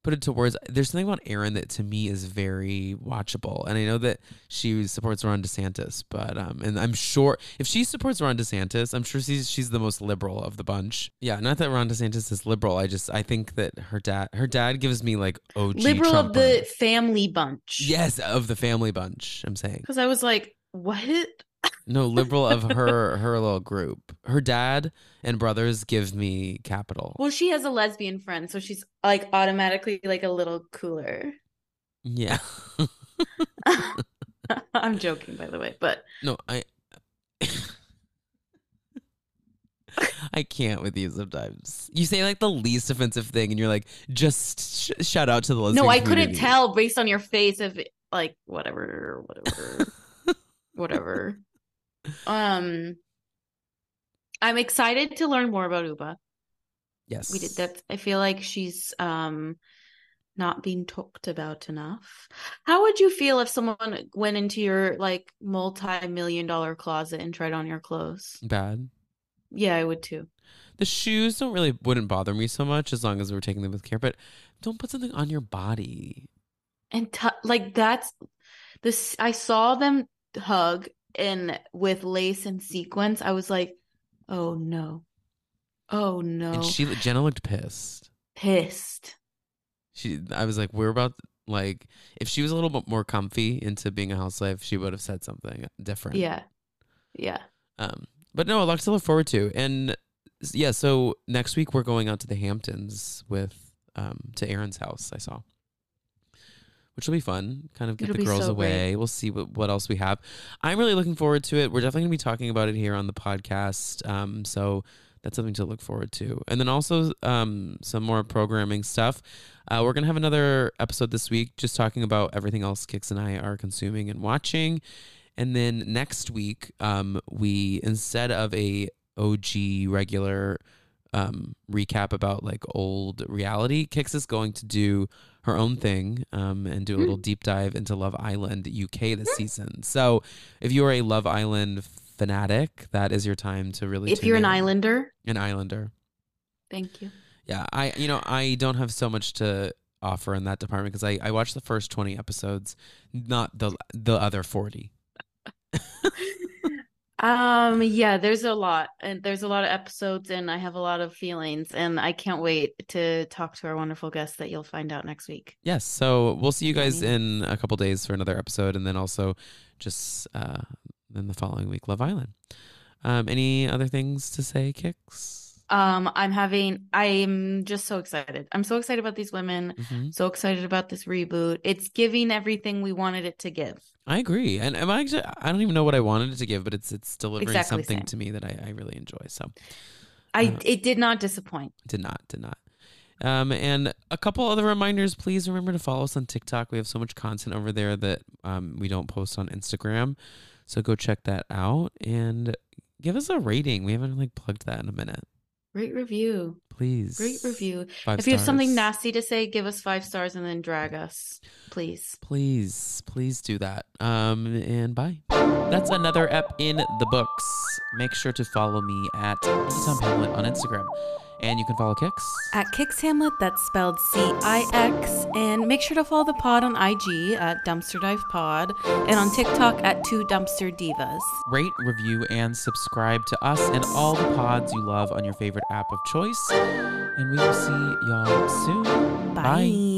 put it to words. There's something about Erin that to me is very watchable, and I know that she supports Ron DeSantis, but um, and I'm sure if she supports Ron DeSantis, I'm sure she's she's the most liberal of the bunch. Yeah, not that Ron DeSantis is liberal. I just I think that her dad her dad gives me like OG liberal of the family bunch. yes of the family bunch. I'm saying. Because I was like, what? No, liberal of her her little group. Her dad and brothers give me capital. Well, she has a lesbian friend, so she's like automatically like a little cooler. Yeah. *laughs* I'm joking, by the way, but no, I I can't with you sometimes. You say like the least offensive thing and you're like just sh- shout out to the lesbian no, I couldn't tell based on your face of like whatever, whatever, *laughs* whatever. Um, I'm excited to learn more about Ubah. Yes. We did that. I feel like she's um not being talked about enough. How would you feel if someone went into your like multi-million dollar closet and tried on your clothes? Bad. Yeah, I would too. The shoes don't really wouldn't bother me so much as long as we're taking them with care, but don't put something on your body. And t- like that's this I saw them hug and with lace and sequins. I was like, "Oh no. Oh no." And she Jenna looked pissed. pissed. She, I was like, we're about like, if she was a little bit more comfy into being a housewife, she would have said something different. Yeah. Yeah. Um, but no, a lot to look forward to, and yeah. So next week we're going out to the Hamptons with um to Erin's house. I saw, which will be fun. Kind of get It'll the girls so away. We'll see what what else we have. I'm really looking forward to it. We're definitely gonna be talking about it here on the podcast. Um, so that's something to look forward to. And then also um some more programming stuff. Uh, we're gonna have another episode this week, just talking about everything else Cix and I are consuming and watching. And then next week, um, we instead of a OG regular um, recap about like old reality, Cix is going to do her own thing um, and do a little deep dive into Love Island UK this season. So if you are a Love Island fanatic, that is your time to really. If you're an in. islander, an Islander, thank you. yeah, I you know I don't have so much to offer in that department because I I watched the first twenty episodes, not the the other forty. *laughs* Um, yeah, there's a lot, and there's a lot of episodes, and I have a lot of feelings, and I can't wait to talk to our wonderful guests that you'll find out next week. Yes, so we'll see you guys in a couple days for another episode, and then also just uh, then the following week, Love Island. Um, any other things to say, Cix? Um, I'm having, I'm just so excited. I'm so excited about these women. hmm So excited about this reboot. It's giving everything we wanted it to give. I agree, and am I actually? I don't even know what I wanted it to give, but it's it's delivering Exactly something same. to me that I, I really enjoy. So I, Uh, it did not disappoint. did not did not. Um, and a couple other reminders. Please remember to follow us on TikTok. We have so much content over there that um, we don't post on Instagram. So go check that out and give us a rating. We haven't like plugged that in a minute. Great review. Please. Rate review. Five if you have something nasty to say, give us five stars and then drag us, please. Please, please do that. Um, and bye. That's another ep in the books. Make sure to follow me at Tom Hamlett on Instagram. And you can follow Cix. At Cix Hamlett, that's spelled C I X. And make sure to follow the pod on IG at Dumpster Dive Pod and on TikTok at Two Dumpster Divas. Rate, review, and subscribe to us and all the pods you love on your favorite app of choice. And we will see y'all soon. Bye.